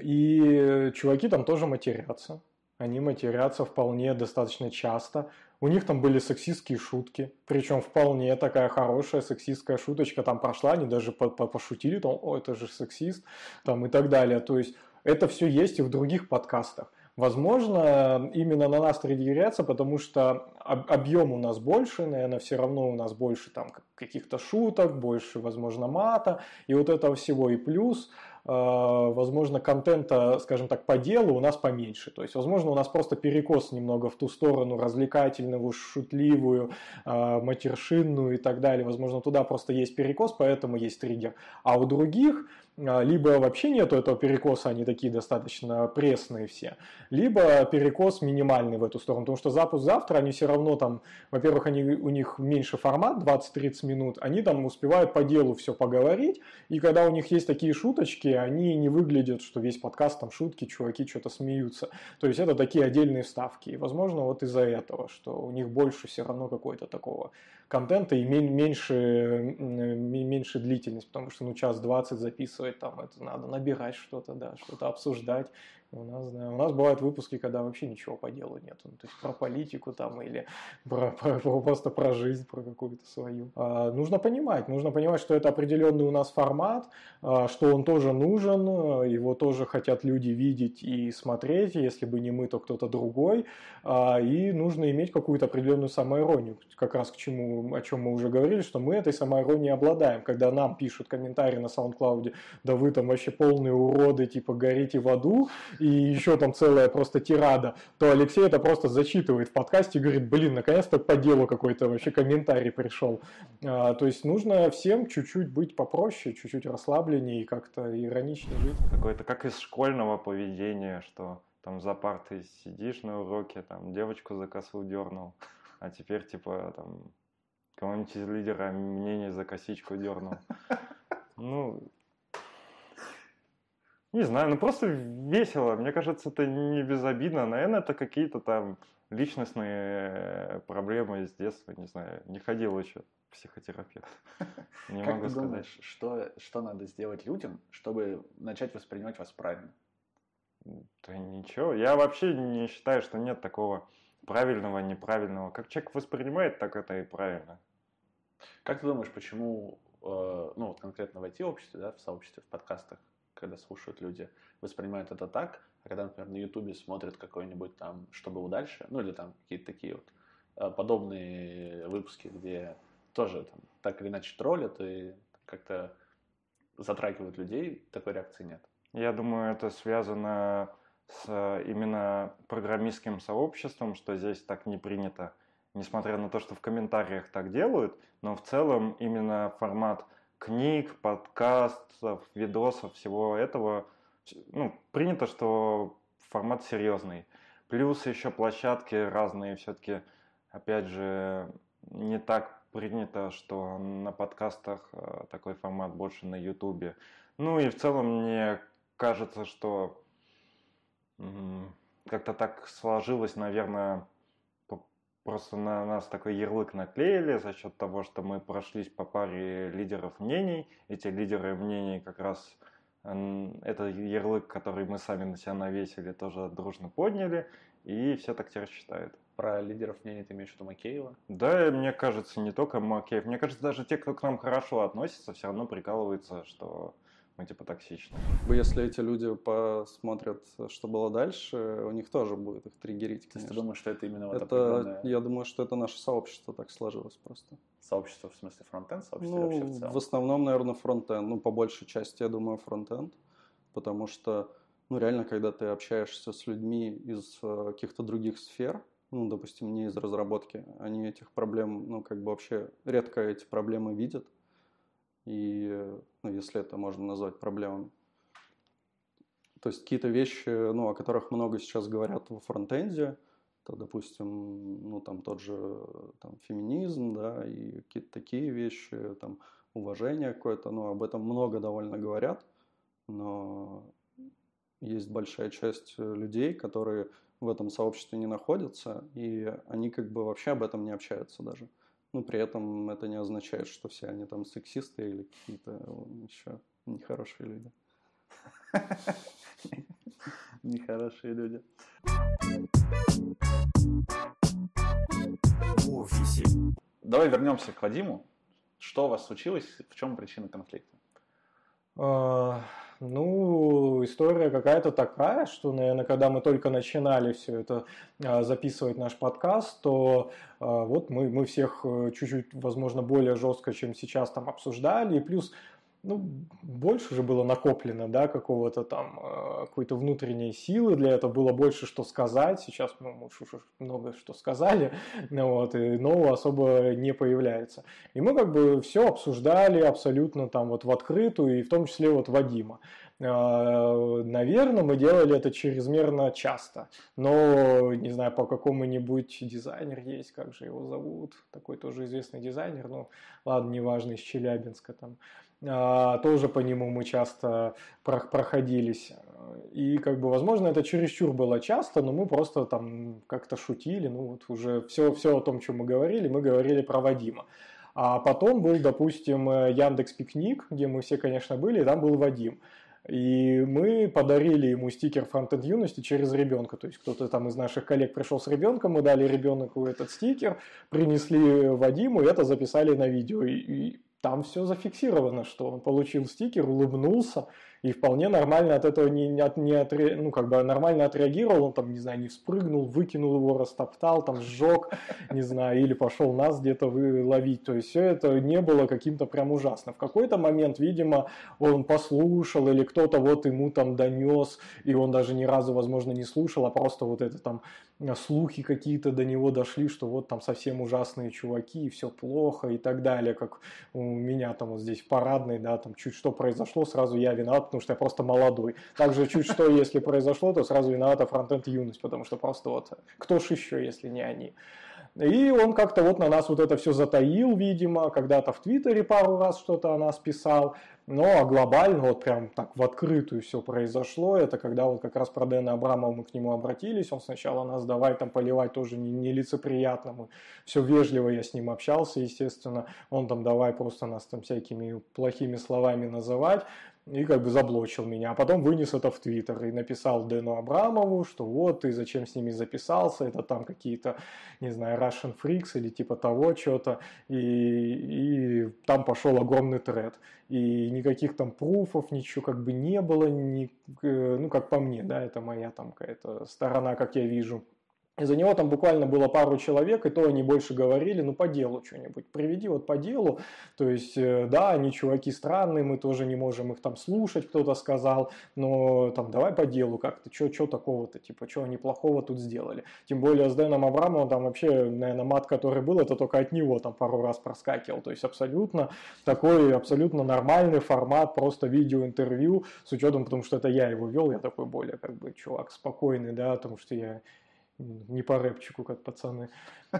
И чуваки там тоже матерятся. Они матерятся вполне достаточно часто. У них там были сексистские шутки, причем вполне такая хорошая сексистская шуточка там прошла, они даже по -по пошутили, там, о, это же сексист, там и так далее. То есть это все есть и в других подкастах. Возможно, именно на нас триггерятся, потому что объем у нас больше, наверное, все равно у нас больше там каких-то шуток, больше, возможно, мата и вот этого всего. И плюс возможно, контента, скажем так, по делу у нас поменьше. То есть, возможно, у нас просто перекос немного в ту сторону развлекательную, шутливую, э, матершинную и так далее. Возможно, туда просто есть перекос, поэтому есть триггер. А у других либо вообще нету этого перекоса, они такие достаточно пресные все, либо перекос минимальный в эту сторону, потому что запуск завтра, они все равно там, во-первых, они, у них меньше формат, 20-30 минут, они там успевают по делу все поговорить, и когда у них есть такие шуточки, они не выглядят, что весь подкаст там шутки, чуваки что-то смеются, то есть это такие отдельные вставки, и возможно вот из-за этого, что у них больше все равно какой-то такого контента и меньше, меньше длительность, потому что ну час 20 записывать там это надо набирать что-то, да, что-то обсуждать. У нас, да, у нас бывают выпуски, когда вообще ничего по делу нет. Ну, то есть про политику там или про, про, про, просто про жизнь, про какую-то свою. А, нужно понимать, нужно понимать, что это определенный у нас формат, а, что он тоже нужен, его тоже хотят люди видеть и смотреть, если бы не мы, то кто-то другой. А, и нужно иметь какую-то определенную самоиронию, как раз к чему, о чем мы уже говорили, что мы этой самоиронией обладаем. Когда нам пишут комментарии на SoundCloud, да вы там вообще полные уроды, типа горите в аду, и еще там целая просто тирада, то Алексей это просто зачитывает в подкасте и говорит, блин, наконец-то по делу какой-то вообще комментарий пришел. А, то есть нужно всем чуть-чуть быть попроще, чуть-чуть расслабленнее и как-то ироничнее жить. Какое-то как из школьного поведения, что там за партой сидишь на уроке, там девочку за косу дернул, а теперь типа там кого-нибудь из лидера мнение за косичку дернул. Ну, не знаю, ну просто весело. Мне кажется, это не безобидно. Наверное, это какие-то там личностные проблемы с детства, не знаю. Не ходил еще психотерапевт. Не как могу ты сказать. Думаешь, что, что надо сделать людям, чтобы начать воспринимать вас правильно? Да ничего. Я вообще не считаю, что нет такого правильного, неправильного. Как человек воспринимает, так это и правильно. Как ты думаешь, почему, э, ну вот конкретно в IT-обществе, да, в сообществе, в подкастах, когда слушают люди, воспринимают это так, а когда, например, на Ютубе смотрят какой-нибудь там «Что было дальше», ну или там какие-то такие вот э, подобные выпуски, где тоже там так или иначе троллят и как-то затрагивают людей, такой реакции нет. Я думаю, это связано с именно программистским сообществом, что здесь так не принято несмотря на то, что в комментариях так делают, но в целом именно формат книг, подкастов, видосов, всего этого, ну, принято, что формат серьезный. Плюс еще площадки разные, все-таки, опять же, не так принято, что на подкастах э, такой формат больше на Ютубе. Ну и в целом мне кажется, что как-то так сложилось, наверное, Просто на нас такой ярлык наклеили за счет того, что мы прошлись по паре лидеров мнений. Эти лидеры мнений как раз это ярлык, который мы сами на себя навесили, тоже дружно подняли, и все так теперь считают. Про лидеров мнений ты имеешь в виду Макеева? Да, мне кажется, не только Макеев. Мне кажется, даже те, кто к нам хорошо относится, все равно прикалываются, что мы типа токсичны. Если эти люди посмотрят, что было дальше, у них тоже будет их триггерить, конечно. То есть ты думаешь, что это именно вот это, определенное... Я думаю, что это наше сообщество так сложилось просто. Сообщество в смысле фронтенд, сообщество ну, вообще в целом? в основном, наверное, фронтенд. Ну, по большей части, я думаю, фронтенд. Потому что, ну, реально, когда ты общаешься с людьми из э, каких-то других сфер, ну, допустим, не из разработки, они этих проблем, ну, как бы вообще редко эти проблемы видят и, ну, если это можно назвать проблемами. То есть какие-то вещи, ну, о которых много сейчас говорят во фронтенде, то, допустим, ну, там тот же там, феминизм, да, и какие-то такие вещи, там, уважение какое-то, ну, об этом много довольно говорят, но есть большая часть людей, которые в этом сообществе не находятся, и они как бы вообще об этом не общаются даже. Но при этом это не означает, что все они там сексисты или какие-то еще нехорошие люди. Нехорошие люди. Давай вернемся к Вадиму. Что у вас случилось? В чем причина конфликта? Ну, история какая-то такая, что, наверное, когда мы только начинали все это а, записывать наш подкаст, то а, вот мы, мы всех э, чуть-чуть, возможно, более жестко, чем сейчас там обсуждали, и плюс ну, больше же было накоплено, да, какого-то там, э, какой-то внутренней силы для этого, было больше что сказать, сейчас ну, мы уж много что сказали, ну, вот, и нового особо не появляется. И мы как бы все обсуждали абсолютно там вот в открытую, и в том числе вот Вадима. Э, Наверное, мы делали это чрезмерно часто, но, не знаю, по какому-нибудь дизайнер есть, как же его зовут, такой тоже известный дизайнер, ну, ладно, неважно, из Челябинска там, тоже по нему мы часто проходились. И как бы, возможно, это чересчур было часто, но мы просто там как-то шутили, ну вот уже все, все о том, чем мы говорили, мы говорили про Вадима. А потом был, допустим, Яндекс Пикник, где мы все, конечно, были, и там был Вадим. И мы подарили ему стикер фронтенд юности через ребенка. То есть кто-то там из наших коллег пришел с ребенком, мы дали ребенку этот стикер, принесли Вадиму и это записали на видео. И, и там все зафиксировано, что он получил стикер, улыбнулся, И вполне нормально от этого не, не, не отре, ну, как бы нормально отреагировал, он там, не знаю, не вспрыгнул, выкинул его, растоптал, там, сжег, не знаю, или пошел нас где-то ловить. То есть все это не было каким-то прям ужасно. В какой-то момент, видимо, он послушал, или кто-то вот ему там донес, и он даже ни разу, возможно, не слушал, а просто вот это там слухи какие-то до него дошли, что вот там совсем ужасные чуваки, и все плохо и так далее, как у меня там вот здесь парадный, да, там чуть что произошло, сразу я виноват, потому что я просто молодой. Также чуть что, если произошло, то сразу виновата фронтенд юность, потому что просто вот кто ж еще, если не они. И он как-то вот на нас вот это все затаил, видимо, когда-то в Твиттере пару раз что-то о нас писал. Ну, а глобально вот прям так в открытую все произошло. Это когда вот как раз про Дэна Абрамова мы к нему обратились. Он сначала нас давай там поливать тоже не, нелицеприятно. Мы все вежливо я с ним общался, естественно. Он там давай просто нас там всякими плохими словами называть и как бы заблочил меня. А потом вынес это в Твиттер и написал Дэну Абрамову, что вот ты зачем с ними записался, это там какие-то, не знаю, Russian Freaks или типа того что-то. И, и там пошел огромный тред. И никаких там пруфов, ничего как бы не было, ни, э, ну как по мне, да, это моя там какая-то сторона, как я вижу. Из-за него там буквально было пару человек, и то они больше говорили, ну по делу что-нибудь, приведи вот по делу. То есть, э, да, они чуваки странные, мы тоже не можем их там слушать, кто-то сказал, но там давай по делу как-то, что такого-то, типа, что они плохого тут сделали. Тем более с Дэном Абрамовым там вообще, наверное, мат, который был, это только от него там пару раз проскакивал. То есть абсолютно такой, абсолютно нормальный формат, просто видеоинтервью, с учетом, потому что это я его вел, я такой более как бы чувак спокойный, да, потому что я не по рэпчику, как пацаны.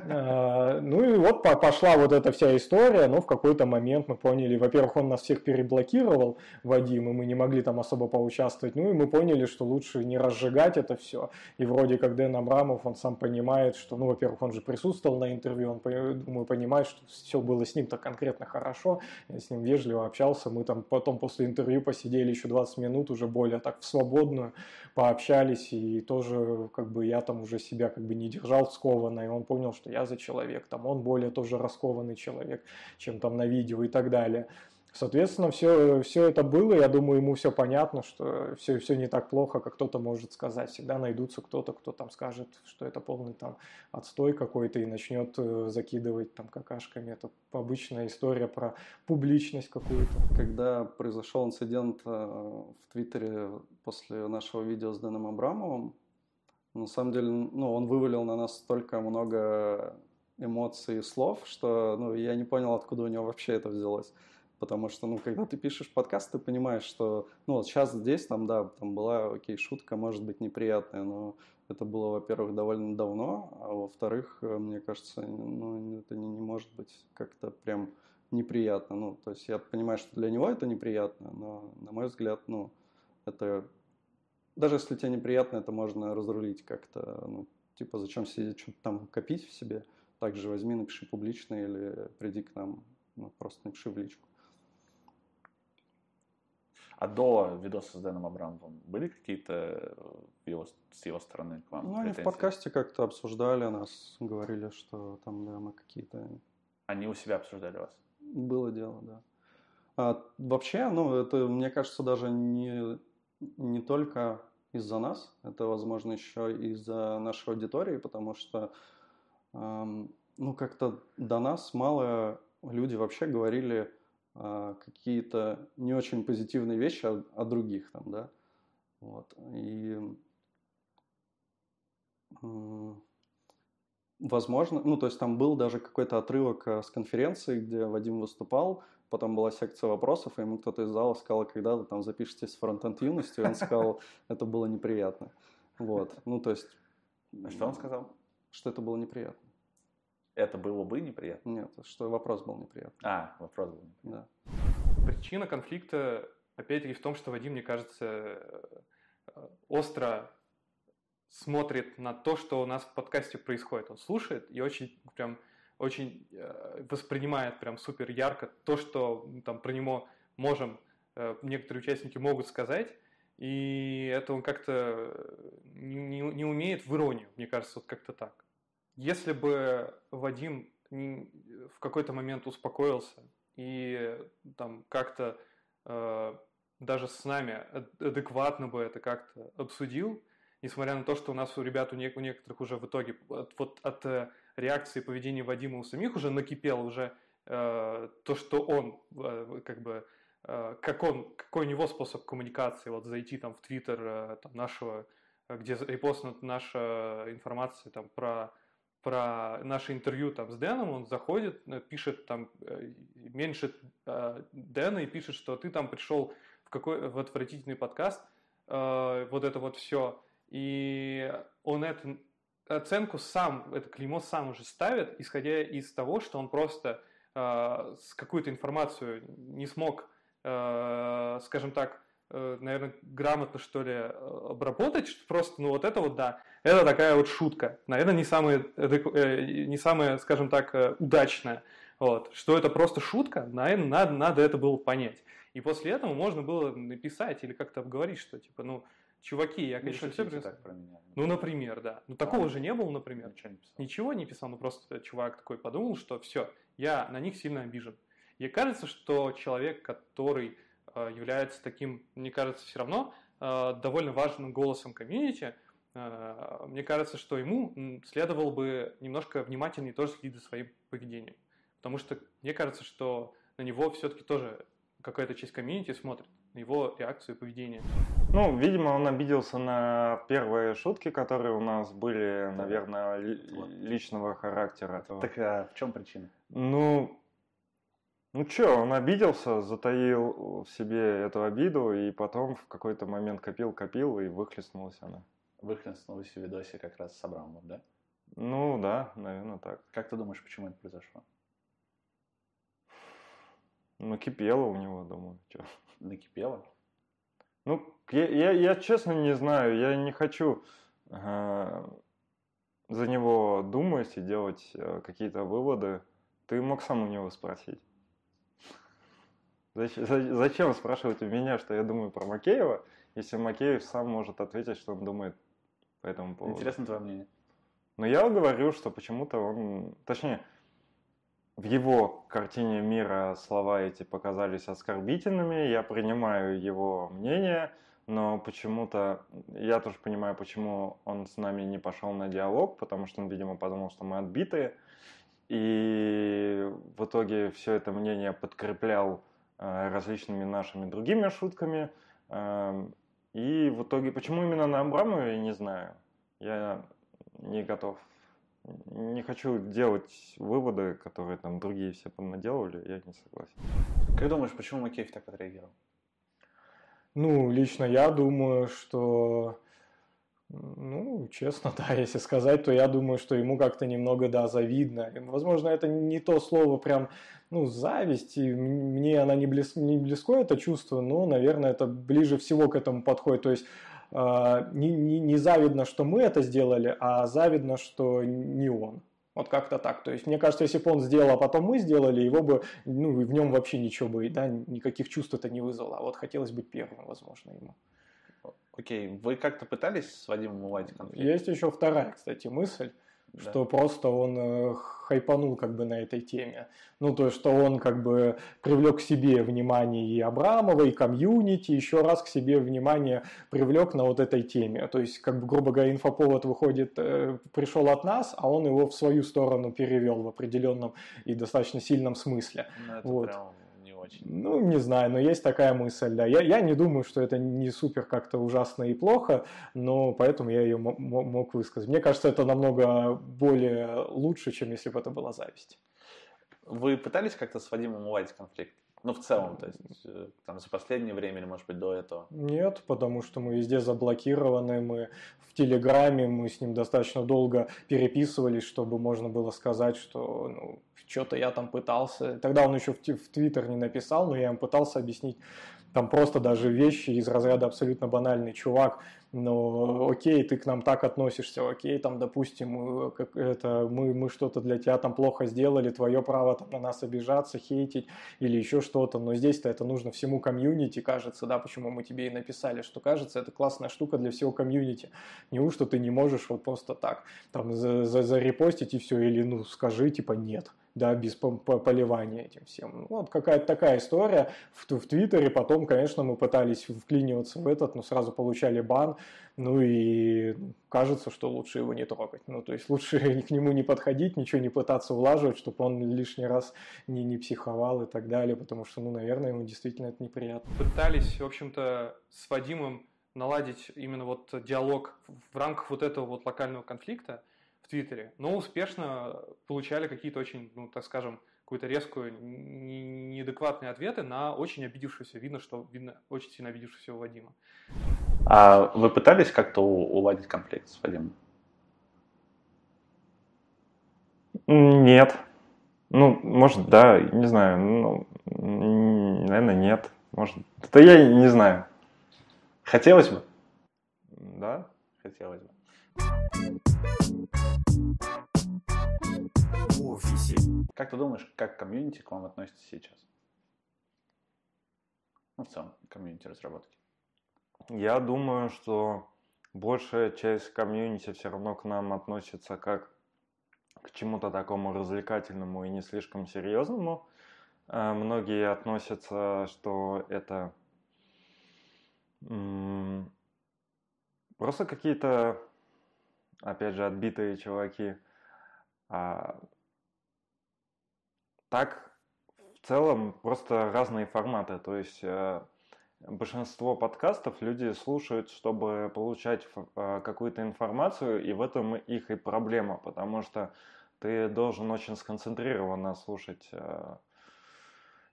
А, ну и вот пошла вот эта вся история, но в какой-то момент мы поняли, во-первых, он нас всех переблокировал, Вадим, и мы не могли там особо поучаствовать, ну и мы поняли, что лучше не разжигать это все. И вроде как Дэн Абрамов, он сам понимает, что, ну, во-первых, он же присутствовал на интервью, он, думаю, понимает, что все было с ним-то конкретно хорошо, я с ним вежливо общался, мы там потом после интервью посидели еще 20 минут, уже более так в свободную, пообщались, и тоже как бы я там уже себя как бы не держал скованно, и он понял, что я за человек, там он более тоже раскованный человек, чем там на видео и так далее. Соответственно, все, все это было, я думаю, ему все понятно, что все, все не так плохо, как кто-то может сказать. Всегда найдутся кто-то, кто там скажет, что это полный там отстой какой-то и начнет э, закидывать там какашками. Это обычная история про публичность какую-то. Когда произошел инцидент э, в Твиттере после нашего видео с Дэном Абрамовым, на самом деле, ну, он вывалил на нас столько много эмоций и слов, что ну, я не понял, откуда у него вообще это взялось. Потому что, ну, когда ты пишешь подкаст, ты понимаешь, что, ну, вот сейчас здесь, там, да, там была, окей, шутка, может быть, неприятная, но это было, во-первых, довольно давно, а во-вторых, мне кажется, ну, это не, не может быть как-то прям неприятно, ну, то есть я понимаю, что для него это неприятно, но, на мой взгляд, ну, это, даже если тебе неприятно, это можно разрулить как-то, ну, типа, зачем сидеть, что-то там копить в себе, также возьми, напиши публично или приди к нам, ну, просто напиши в личку. А до видоса с Дэном Абрамовым были какие-то э, его, с его стороны к вам Ну, они в подкасте как-то обсуждали нас, говорили, что там, да, мы какие-то... Они у себя обсуждали вас? Было дело, да. А, вообще, ну, это, мне кажется, даже не, не только из-за нас, это, возможно, еще из-за нашей аудитории, потому что, эм, ну, как-то до нас мало люди вообще говорили а, какие-то не очень позитивные вещи о, о других там, да, вот, и возможно, ну, то есть там был даже какой-то отрывок э, с конференции, где Вадим выступал, потом была секция вопросов, и ему кто-то из зала сказал, когда вы там запишетесь с фронтенд юностью, и он сказал, это было неприятно. Вот, ну, то есть... А что он сказал? Что это было неприятно. Это было бы неприятно? Нет, что вопрос был неприятный. А, вопрос был неприятный. Да. Причина конфликта, опять-таки, в том, что Вадим, мне кажется, э, остро смотрит на то, что у нас в подкасте происходит. Он слушает и очень прям очень э, воспринимает прям супер ярко то, что там про него можем, э, некоторые участники могут сказать, и это он как-то не, не умеет в иронию, мне кажется, вот как-то так. Если бы Вадим в какой-то момент успокоился и там как-то э, даже с нами адекватно бы это как-то обсудил, несмотря на то, что у нас у ребят, у, некоторых уже в итоге от, вот от э, реакции поведения Вадима у самих уже накипело уже э, то, что он э, как бы э, как он, какой у него способ коммуникации, вот зайти там в Твиттер э, нашего, где репостнут наша информация там про про наше интервью там с Дэном, он заходит, э, пишет там, э, меньше э, Дэна и пишет, что ты там пришел в какой в отвратительный подкаст, э, вот это вот все. И он эту оценку сам, это клеймо сам уже ставит, исходя из того, что он просто э, какую-то информацию не смог, э, скажем так, э, наверное, грамотно, что ли, обработать, что просто, ну, вот это вот, да, это такая вот шутка. Наверное, не самая, э, не самая скажем так, э, удачная. Вот. Что это просто шутка, наверное, надо, надо это было понять. И после этого можно было написать или как-то обговорить, что, типа, ну, чуваки, я, конечно, все так про меня. Ну, например, да. Ну, такого а, же не было, например. Ничего не писал. Ничего не писал, ну, просто чувак такой подумал, что все, я на них сильно обижен. И кажется, что человек, который э, является таким, мне кажется, все равно э, довольно важным голосом комьюнити, э, мне кажется, что ему следовало бы немножко внимательнее тоже следить за своим поведением. Потому что мне кажется, что на него все-таки тоже какая-то часть комьюнити смотрит на его реакцию и поведение. Ну, видимо, он обиделся на первые шутки, которые у нас были, наверное, ли, личного характера. Так а в чем причина? Ну, ну что, он обиделся, затаил в себе эту обиду, и потом в какой-то момент копил-копил, и выхлестнулась она. Выхлестнулась в видосе как раз с Абрамовым, да? Ну да, наверное, так. Как ты думаешь, почему это произошло? Накипело у него, думаю. Чё? Накипело? Ну, я, я, я честно не знаю, я не хочу э, за него думать и делать э, какие-то выводы. Ты мог сам у него спросить. Зачем, зачем спрашивать у меня, что я думаю про Макеева, если Макеев сам может ответить, что он думает по этому поводу? Интересно твое мнение. Но я говорю, что почему-то он... Точнее, в его картине мира слова эти показались оскорбительными, я принимаю его мнение, но почему-то я тоже понимаю, почему он с нами не пошел на диалог, потому что он, видимо, подумал, что мы отбитые, и в итоге все это мнение подкреплял э, различными нашими другими шутками, э, и в итоге, почему именно на Абрамова, я не знаю, я не готов не хочу делать выводы, которые там другие все наделали, я не согласен. Как думаешь, почему Макеев так отреагировал? Ну, лично я думаю, что, ну, честно, да, если сказать, то я думаю, что ему как-то немного, да, завидно. Возможно, это не то слово прям, ну, зависть, и мне она не, близ, не близко это чувство, но, наверное, это ближе всего к этому подходит. То есть не, не, не завидно, что мы это сделали, а завидно, что не он. Вот как-то так. То есть, мне кажется, если бы он сделал, а потом мы сделали, его бы, ну, в нем вообще ничего бы, да, никаких чувств это не вызвало. А вот хотелось быть первым, возможно, ему. Окей, вы как-то пытались с Вадимом уладить конфликт? Есть еще вторая, кстати, мысль да. что просто он э, хайпанул как бы на этой теме. Ну, то есть, что он как бы привлек к себе внимание и Абрамова, и комьюнити, еще раз к себе внимание привлек на вот этой теме. То есть, как бы, грубо говоря, инфоповод выходит, э, пришел от нас, а он его в свою сторону перевел в определенном и достаточно сильном смысле. Ну, это вот. прям очень. Ну, не знаю, но есть такая мысль, да. Я, я не думаю, что это не супер как-то ужасно и плохо, но поэтому я ее мог высказать. Мне кажется, это намного более лучше, чем если бы это была зависть. Вы пытались как-то с Вадимом уладить конфликт? Ну, в целом, то есть, э, там, за последнее время или, может быть, до этого? Нет, потому что мы везде заблокированы, мы в Телеграме, мы с ним достаточно долго переписывались, чтобы можно было сказать, что, ну, что-то я там пытался. Тогда он еще в, в Твиттер не написал, но я ему пытался объяснить, там просто даже вещи из разряда абсолютно банальный чувак, но окей, ты к нам так относишься, окей, там, допустим, как это, мы, мы что-то для тебя там плохо сделали, твое право там на нас обижаться, хейтить или еще что-то, но здесь-то это нужно всему комьюнити, кажется, да, почему мы тебе и написали, что кажется, это классная штука для всего комьюнити. Неужто ты не можешь вот просто так там за, за, зарепостить и все, или ну скажи, типа нет, да, без поливания этим всем. Ну, вот какая-то такая история. В, в Твиттере потом, конечно, мы пытались вклиниваться в этот, но сразу получали бан. Ну и кажется, что лучше его не трогать. Ну, то есть лучше к нему не подходить, ничего не пытаться улаживать, чтобы он лишний раз не, не психовал и так далее, потому что, ну, наверное, ему действительно это неприятно. Пытались, в общем-то, с Вадимом наладить именно вот диалог в рамках вот этого вот локального конфликта в Твиттере, но успешно получали какие-то очень, ну, так скажем, какую-то резкую, неадекватные ответы на очень обидевшегося, видно, что видно очень сильно обидевшегося Вадима. А вы пытались как-то уладить конфликт с Вадимом? Нет. Ну, может, да, не знаю. Ну, наверное, нет. Может, это я не знаю. Хотелось бы? Да, хотелось бы. В офисе. Как ты думаешь, как комьюнити к вам относится сейчас? Ну, в целом, комьюнити разработки. Я думаю, что большая часть комьюнити все равно к нам относится как к чему-то такому развлекательному и не слишком серьезному. Э, многие относятся, что это просто какие-то, опять же, отбитые чуваки. А так, в целом, просто разные форматы. То есть э, большинство подкастов люди слушают, чтобы получать э, какую-то информацию, и в этом их и проблема, потому что ты должен очень сконцентрированно слушать э,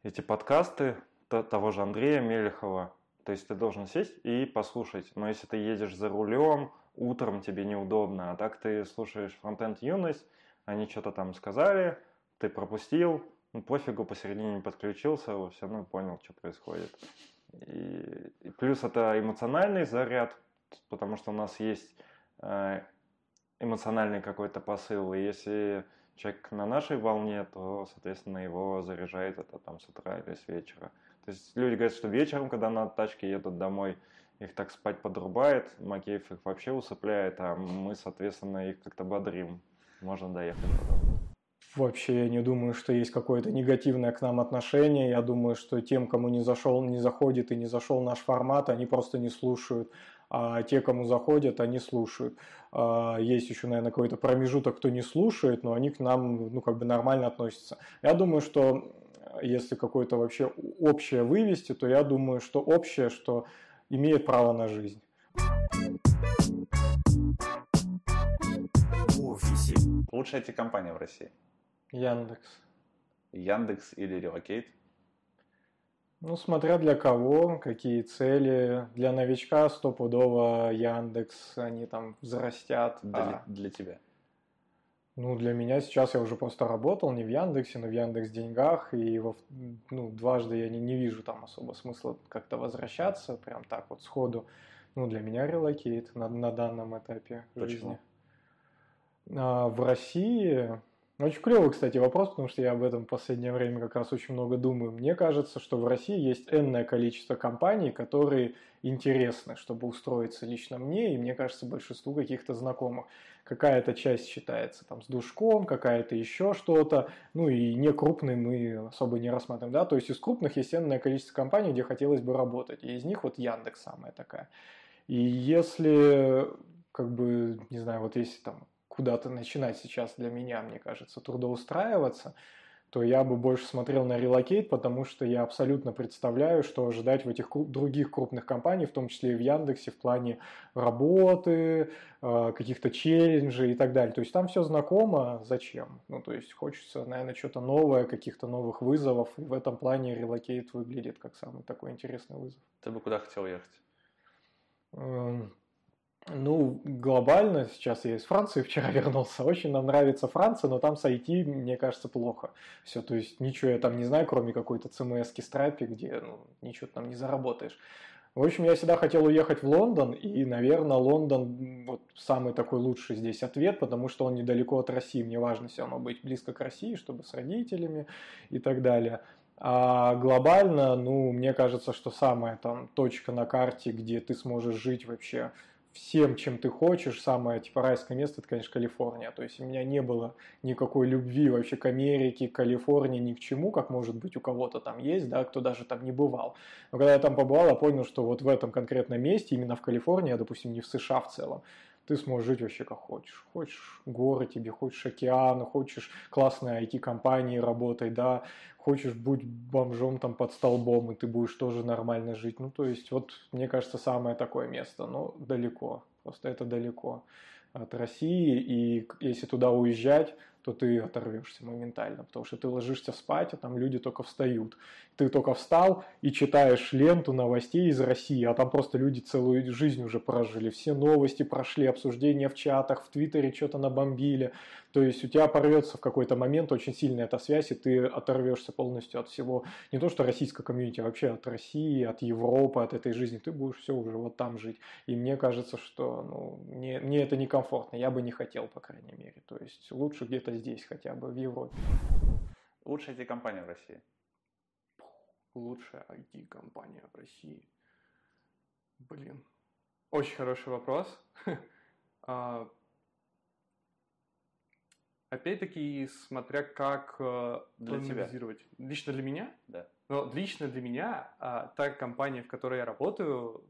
эти подкасты того же Андрея Мелехова. То есть ты должен сесть и послушать. Но если ты едешь за рулем, утром тебе неудобно, а так ты слушаешь фронтенд юность, они что-то там сказали, ты пропустил, ну пофигу, посередине не подключился, все равно понял, что происходит. И, и плюс это эмоциональный заряд, потому что у нас есть э, эмоциональный какой-то посыл, и если человек на нашей волне, то, соответственно, его заряжает это там с утра или с вечера. То есть люди говорят, что вечером, когда на тачке едут домой, их так спать подрубает, Макеев их вообще усыпляет, а мы, соответственно, их как-то бодрим. Можно доехать потом. Вообще я не думаю, что есть какое-то негативное к нам отношение. Я думаю, что тем, кому не зашел, не заходит и не зашел наш формат, они просто не слушают. А те, кому заходят, они слушают. А есть еще, наверное, какой-то промежуток, кто не слушает, но они к нам, ну, как бы нормально относятся. Я думаю, что если какое-то вообще общее вывести, то я думаю, что общее, что имеет право на жизнь. Офисе. Лучшая IT-компания в России? Яндекс. Яндекс или Relocate? Ну, смотря для кого, какие цели. Для новичка стопудово Яндекс, они там взрастят. Для, а... для тебя? Ну, для меня сейчас я уже просто работал не в Яндексе, но в Яндекс Деньгах, и во, ну, дважды я не, не вижу там особо смысла как-то возвращаться, прям так вот сходу. Ну, для меня релокейт на, на данном этапе Почему? жизни. А, в России очень клевый, кстати, вопрос, потому что я об этом в последнее время как раз очень много думаю. Мне кажется, что в России есть энное количество компаний, которые интересны, чтобы устроиться лично мне, и мне кажется, большинству каких-то знакомых. Какая-то часть считается там с душком, какая-то еще что-то, ну и не крупные мы особо не рассматриваем, да, то есть из крупных есть энное количество компаний, где хотелось бы работать, и из них вот Яндекс самая такая. И если, как бы, не знаю, вот если там куда-то начинать сейчас для меня, мне кажется, трудоустраиваться, то я бы больше смотрел на relocate, потому что я абсолютно представляю, что ожидать в этих других крупных компаниях, в том числе и в Яндексе, в плане работы, э, каких-то челленджей и так далее. То есть там все знакомо, зачем? Ну, то есть хочется, наверное, что-то новое, каких-то новых вызовов, и в этом плане relocate выглядит как самый такой интересный вызов. Ты бы куда хотел ехать? Эм, ну, глобально, сейчас я из Франции вчера вернулся, очень нам нравится Франция, но там с IT, мне кажется, плохо. Все, то есть ничего я там не знаю, кроме какой-то CMS страпи, где ну, ничего там не заработаешь. В общем, я всегда хотел уехать в Лондон, и, наверное, Лондон вот самый такой лучший здесь ответ, потому что он недалеко от России. Мне важно все равно быть близко к России, чтобы с родителями и так далее. А глобально, ну, мне кажется, что самая там точка на карте, где ты сможешь жить вообще всем, чем ты хочешь. Самое типа райское место это, конечно, Калифорния. То есть у меня не было никакой любви вообще к Америке, к Калифорнии, ни к чему, как может быть у кого-то там есть, да, кто даже там не бывал. Но когда я там побывал, я понял, что вот в этом конкретном месте, именно в Калифорнии, а, допустим, не в США в целом, ты сможешь жить вообще как хочешь. Хочешь горы тебе, хочешь океан, хочешь классные IT-компании работай, да, хочешь будь бомжом там под столбом, и ты будешь тоже нормально жить. Ну, то есть, вот, мне кажется, самое такое место, но далеко, просто это далеко от России, и если туда уезжать, то ты оторвешься моментально, потому что ты ложишься спать, а там люди только встают. Ты только встал и читаешь ленту новостей из России, а там просто люди целую жизнь уже прожили, все новости прошли, обсуждения в чатах, в Твиттере что-то набомбили. То есть у тебя порвется в какой-то момент очень сильная эта связь, и ты оторвешься полностью от всего, не то что российской комьюнити, а вообще от России, от Европы, от этой жизни. Ты будешь все уже вот там жить. И мне кажется, что ну, мне, мне это некомфортно, я бы не хотел, по крайней мере. То есть лучше где-то здесь хотя бы, в Европе. Лучшая IT-компания в России? Лучшая IT-компания в России? Блин, очень хороший вопрос. А, Опять-таки, смотря как э, для. Тебя. Лично для меня? Да. Но лично для меня а, та компания, в которой я работаю,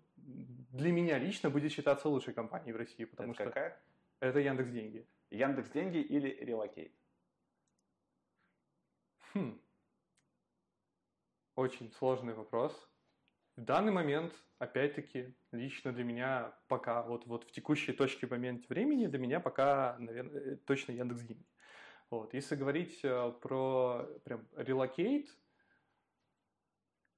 для меня лично будет считаться лучшей компанией в России, потому это что какая? это Яндекс Деньги. Яндекс Деньги или Relocate? Хм. Очень сложный вопрос. В данный момент, опять-таки, лично для меня пока, вот, вот в текущей точке момент времени, для меня пока, наверное, точно Яндекс Деньги. Вот. Если говорить э, про прям релокейт,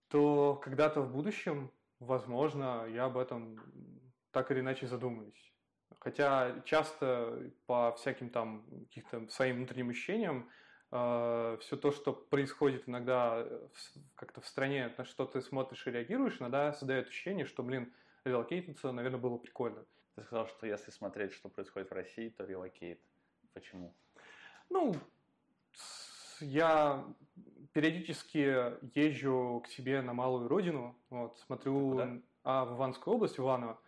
то когда-то в будущем, возможно, я об этом так или иначе задумаюсь. Хотя часто по всяким там каких-то своим внутренним ощущениям э, все то, что происходит иногда как-то в стране, на что ты смотришь и реагируешь, иногда создает ощущение, что, блин, релокейтиться, наверное, было прикольно. Ты сказал, что если смотреть, что происходит в России, то релокейт. Почему? Ну, я периодически езжу к себе на малую родину, вот, смотрю а, в Иванскую область, в Иваново.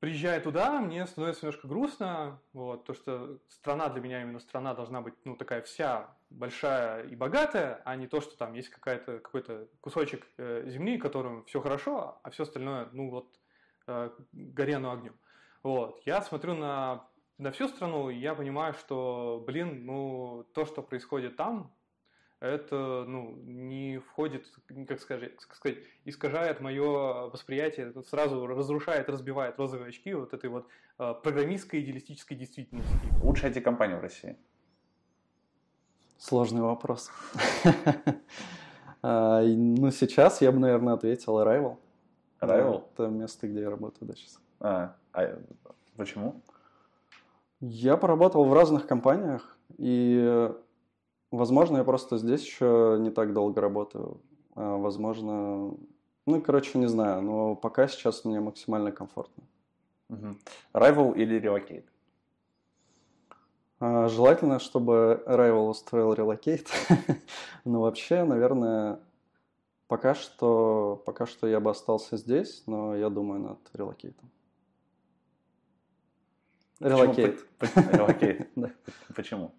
Приезжая туда, мне становится немножко грустно, вот, то, что страна для меня именно страна должна быть, ну, такая вся большая и богатая, а не то, что там есть какая-то, какой-то кусочек э, земли, которым все хорошо, а все остальное, ну, вот, э, горено огнем. Вот, я смотрю на на всю страну, я понимаю, что, блин, ну, то, что происходит там, это, ну, не входит, как сказать, как сказать искажает мое восприятие, это сразу разрушает, разбивает розовые очки вот этой вот э, программистской идеалистической действительности. Лучшая IT-компания в России? Сложный вопрос. А, ну, сейчас я бы, наверное, ответил Arrival. Arrival? Это место, где я работаю, да, сейчас. А, а почему? Я поработал в разных компаниях, и, возможно, я просто здесь еще не так долго работаю. А, возможно, ну, короче, не знаю, но пока сейчас мне максимально комфортно. Угу. Rival или Relocate? А, желательно, чтобы Rival устроил Relocate. но вообще, наверное, пока что, пока что я бы остался здесь, но я думаю над релокейт. Relocate. Relocate. Почему?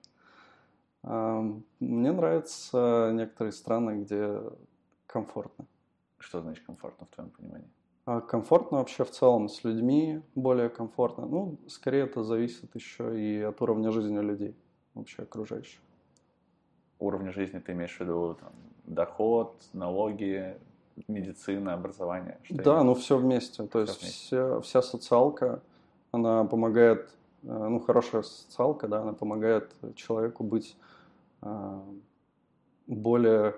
Мне нравятся некоторые страны, где комфортно. Что значит комфортно в твоем понимании? А комфортно вообще в целом с людьми более комфортно. Ну, скорее это зависит еще и от уровня жизни людей, вообще окружающих. Уровня жизни ты имеешь в виду там, доход, налоги, медицина, образование? Что да, ну все вместе. То все есть вместе. Вся, вся социалка, она помогает, ну, хорошая социалка, да, она помогает человеку быть э, более,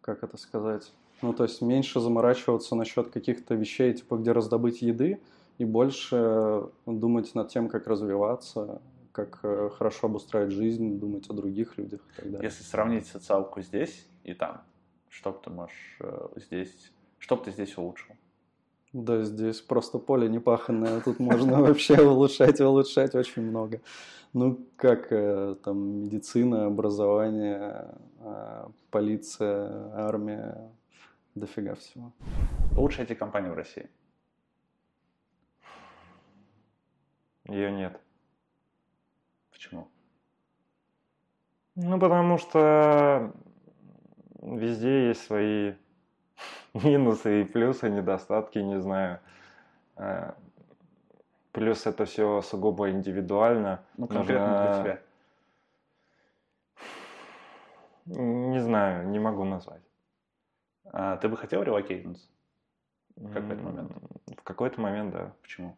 как это сказать, ну, то есть меньше заморачиваться насчет каких-то вещей, типа, где раздобыть еды, и больше думать над тем, как развиваться, как э, хорошо обустраивать жизнь, думать о других людях и так далее. Если сравнить социалку здесь и там, что бы ты можешь здесь, что бы ты здесь улучшил? Да, здесь просто поле непаханное, тут можно вообще улучшать и улучшать очень много. Ну, как э, там медицина, образование, э, полиция, армия, дофига всего. Лучшая IT-компания в России? Ее нет. Почему? Ну, потому что везде есть свои минусы и плюсы, недостатки, не знаю. Э, плюс это все сугубо индивидуально. Ну, конкретно Нужно... для тебя. Не знаю, не могу назвать. А ты бы хотел релокейтнуться? В какой-то момент? В какой-то момент, да. Почему?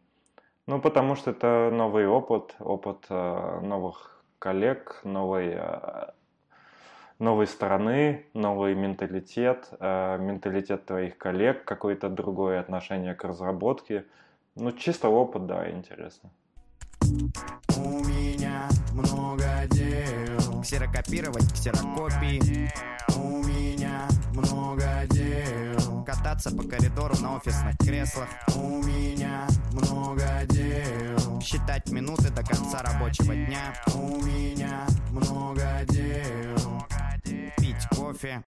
Ну, потому что это новый опыт, опыт э, новых коллег, новый, э, новой страны, новый менталитет, э, менталитет твоих коллег, какое-то другое отношение к разработке. Ну, чисто опыт, да, интересно. У меня много дел. Ксерокопировать, ксерокопии. У меня много дел. Кататься по коридору на офисных креслах. У меня много дел. Считать минуты до конца рабочего дня. У меня много дел. Пить кофе.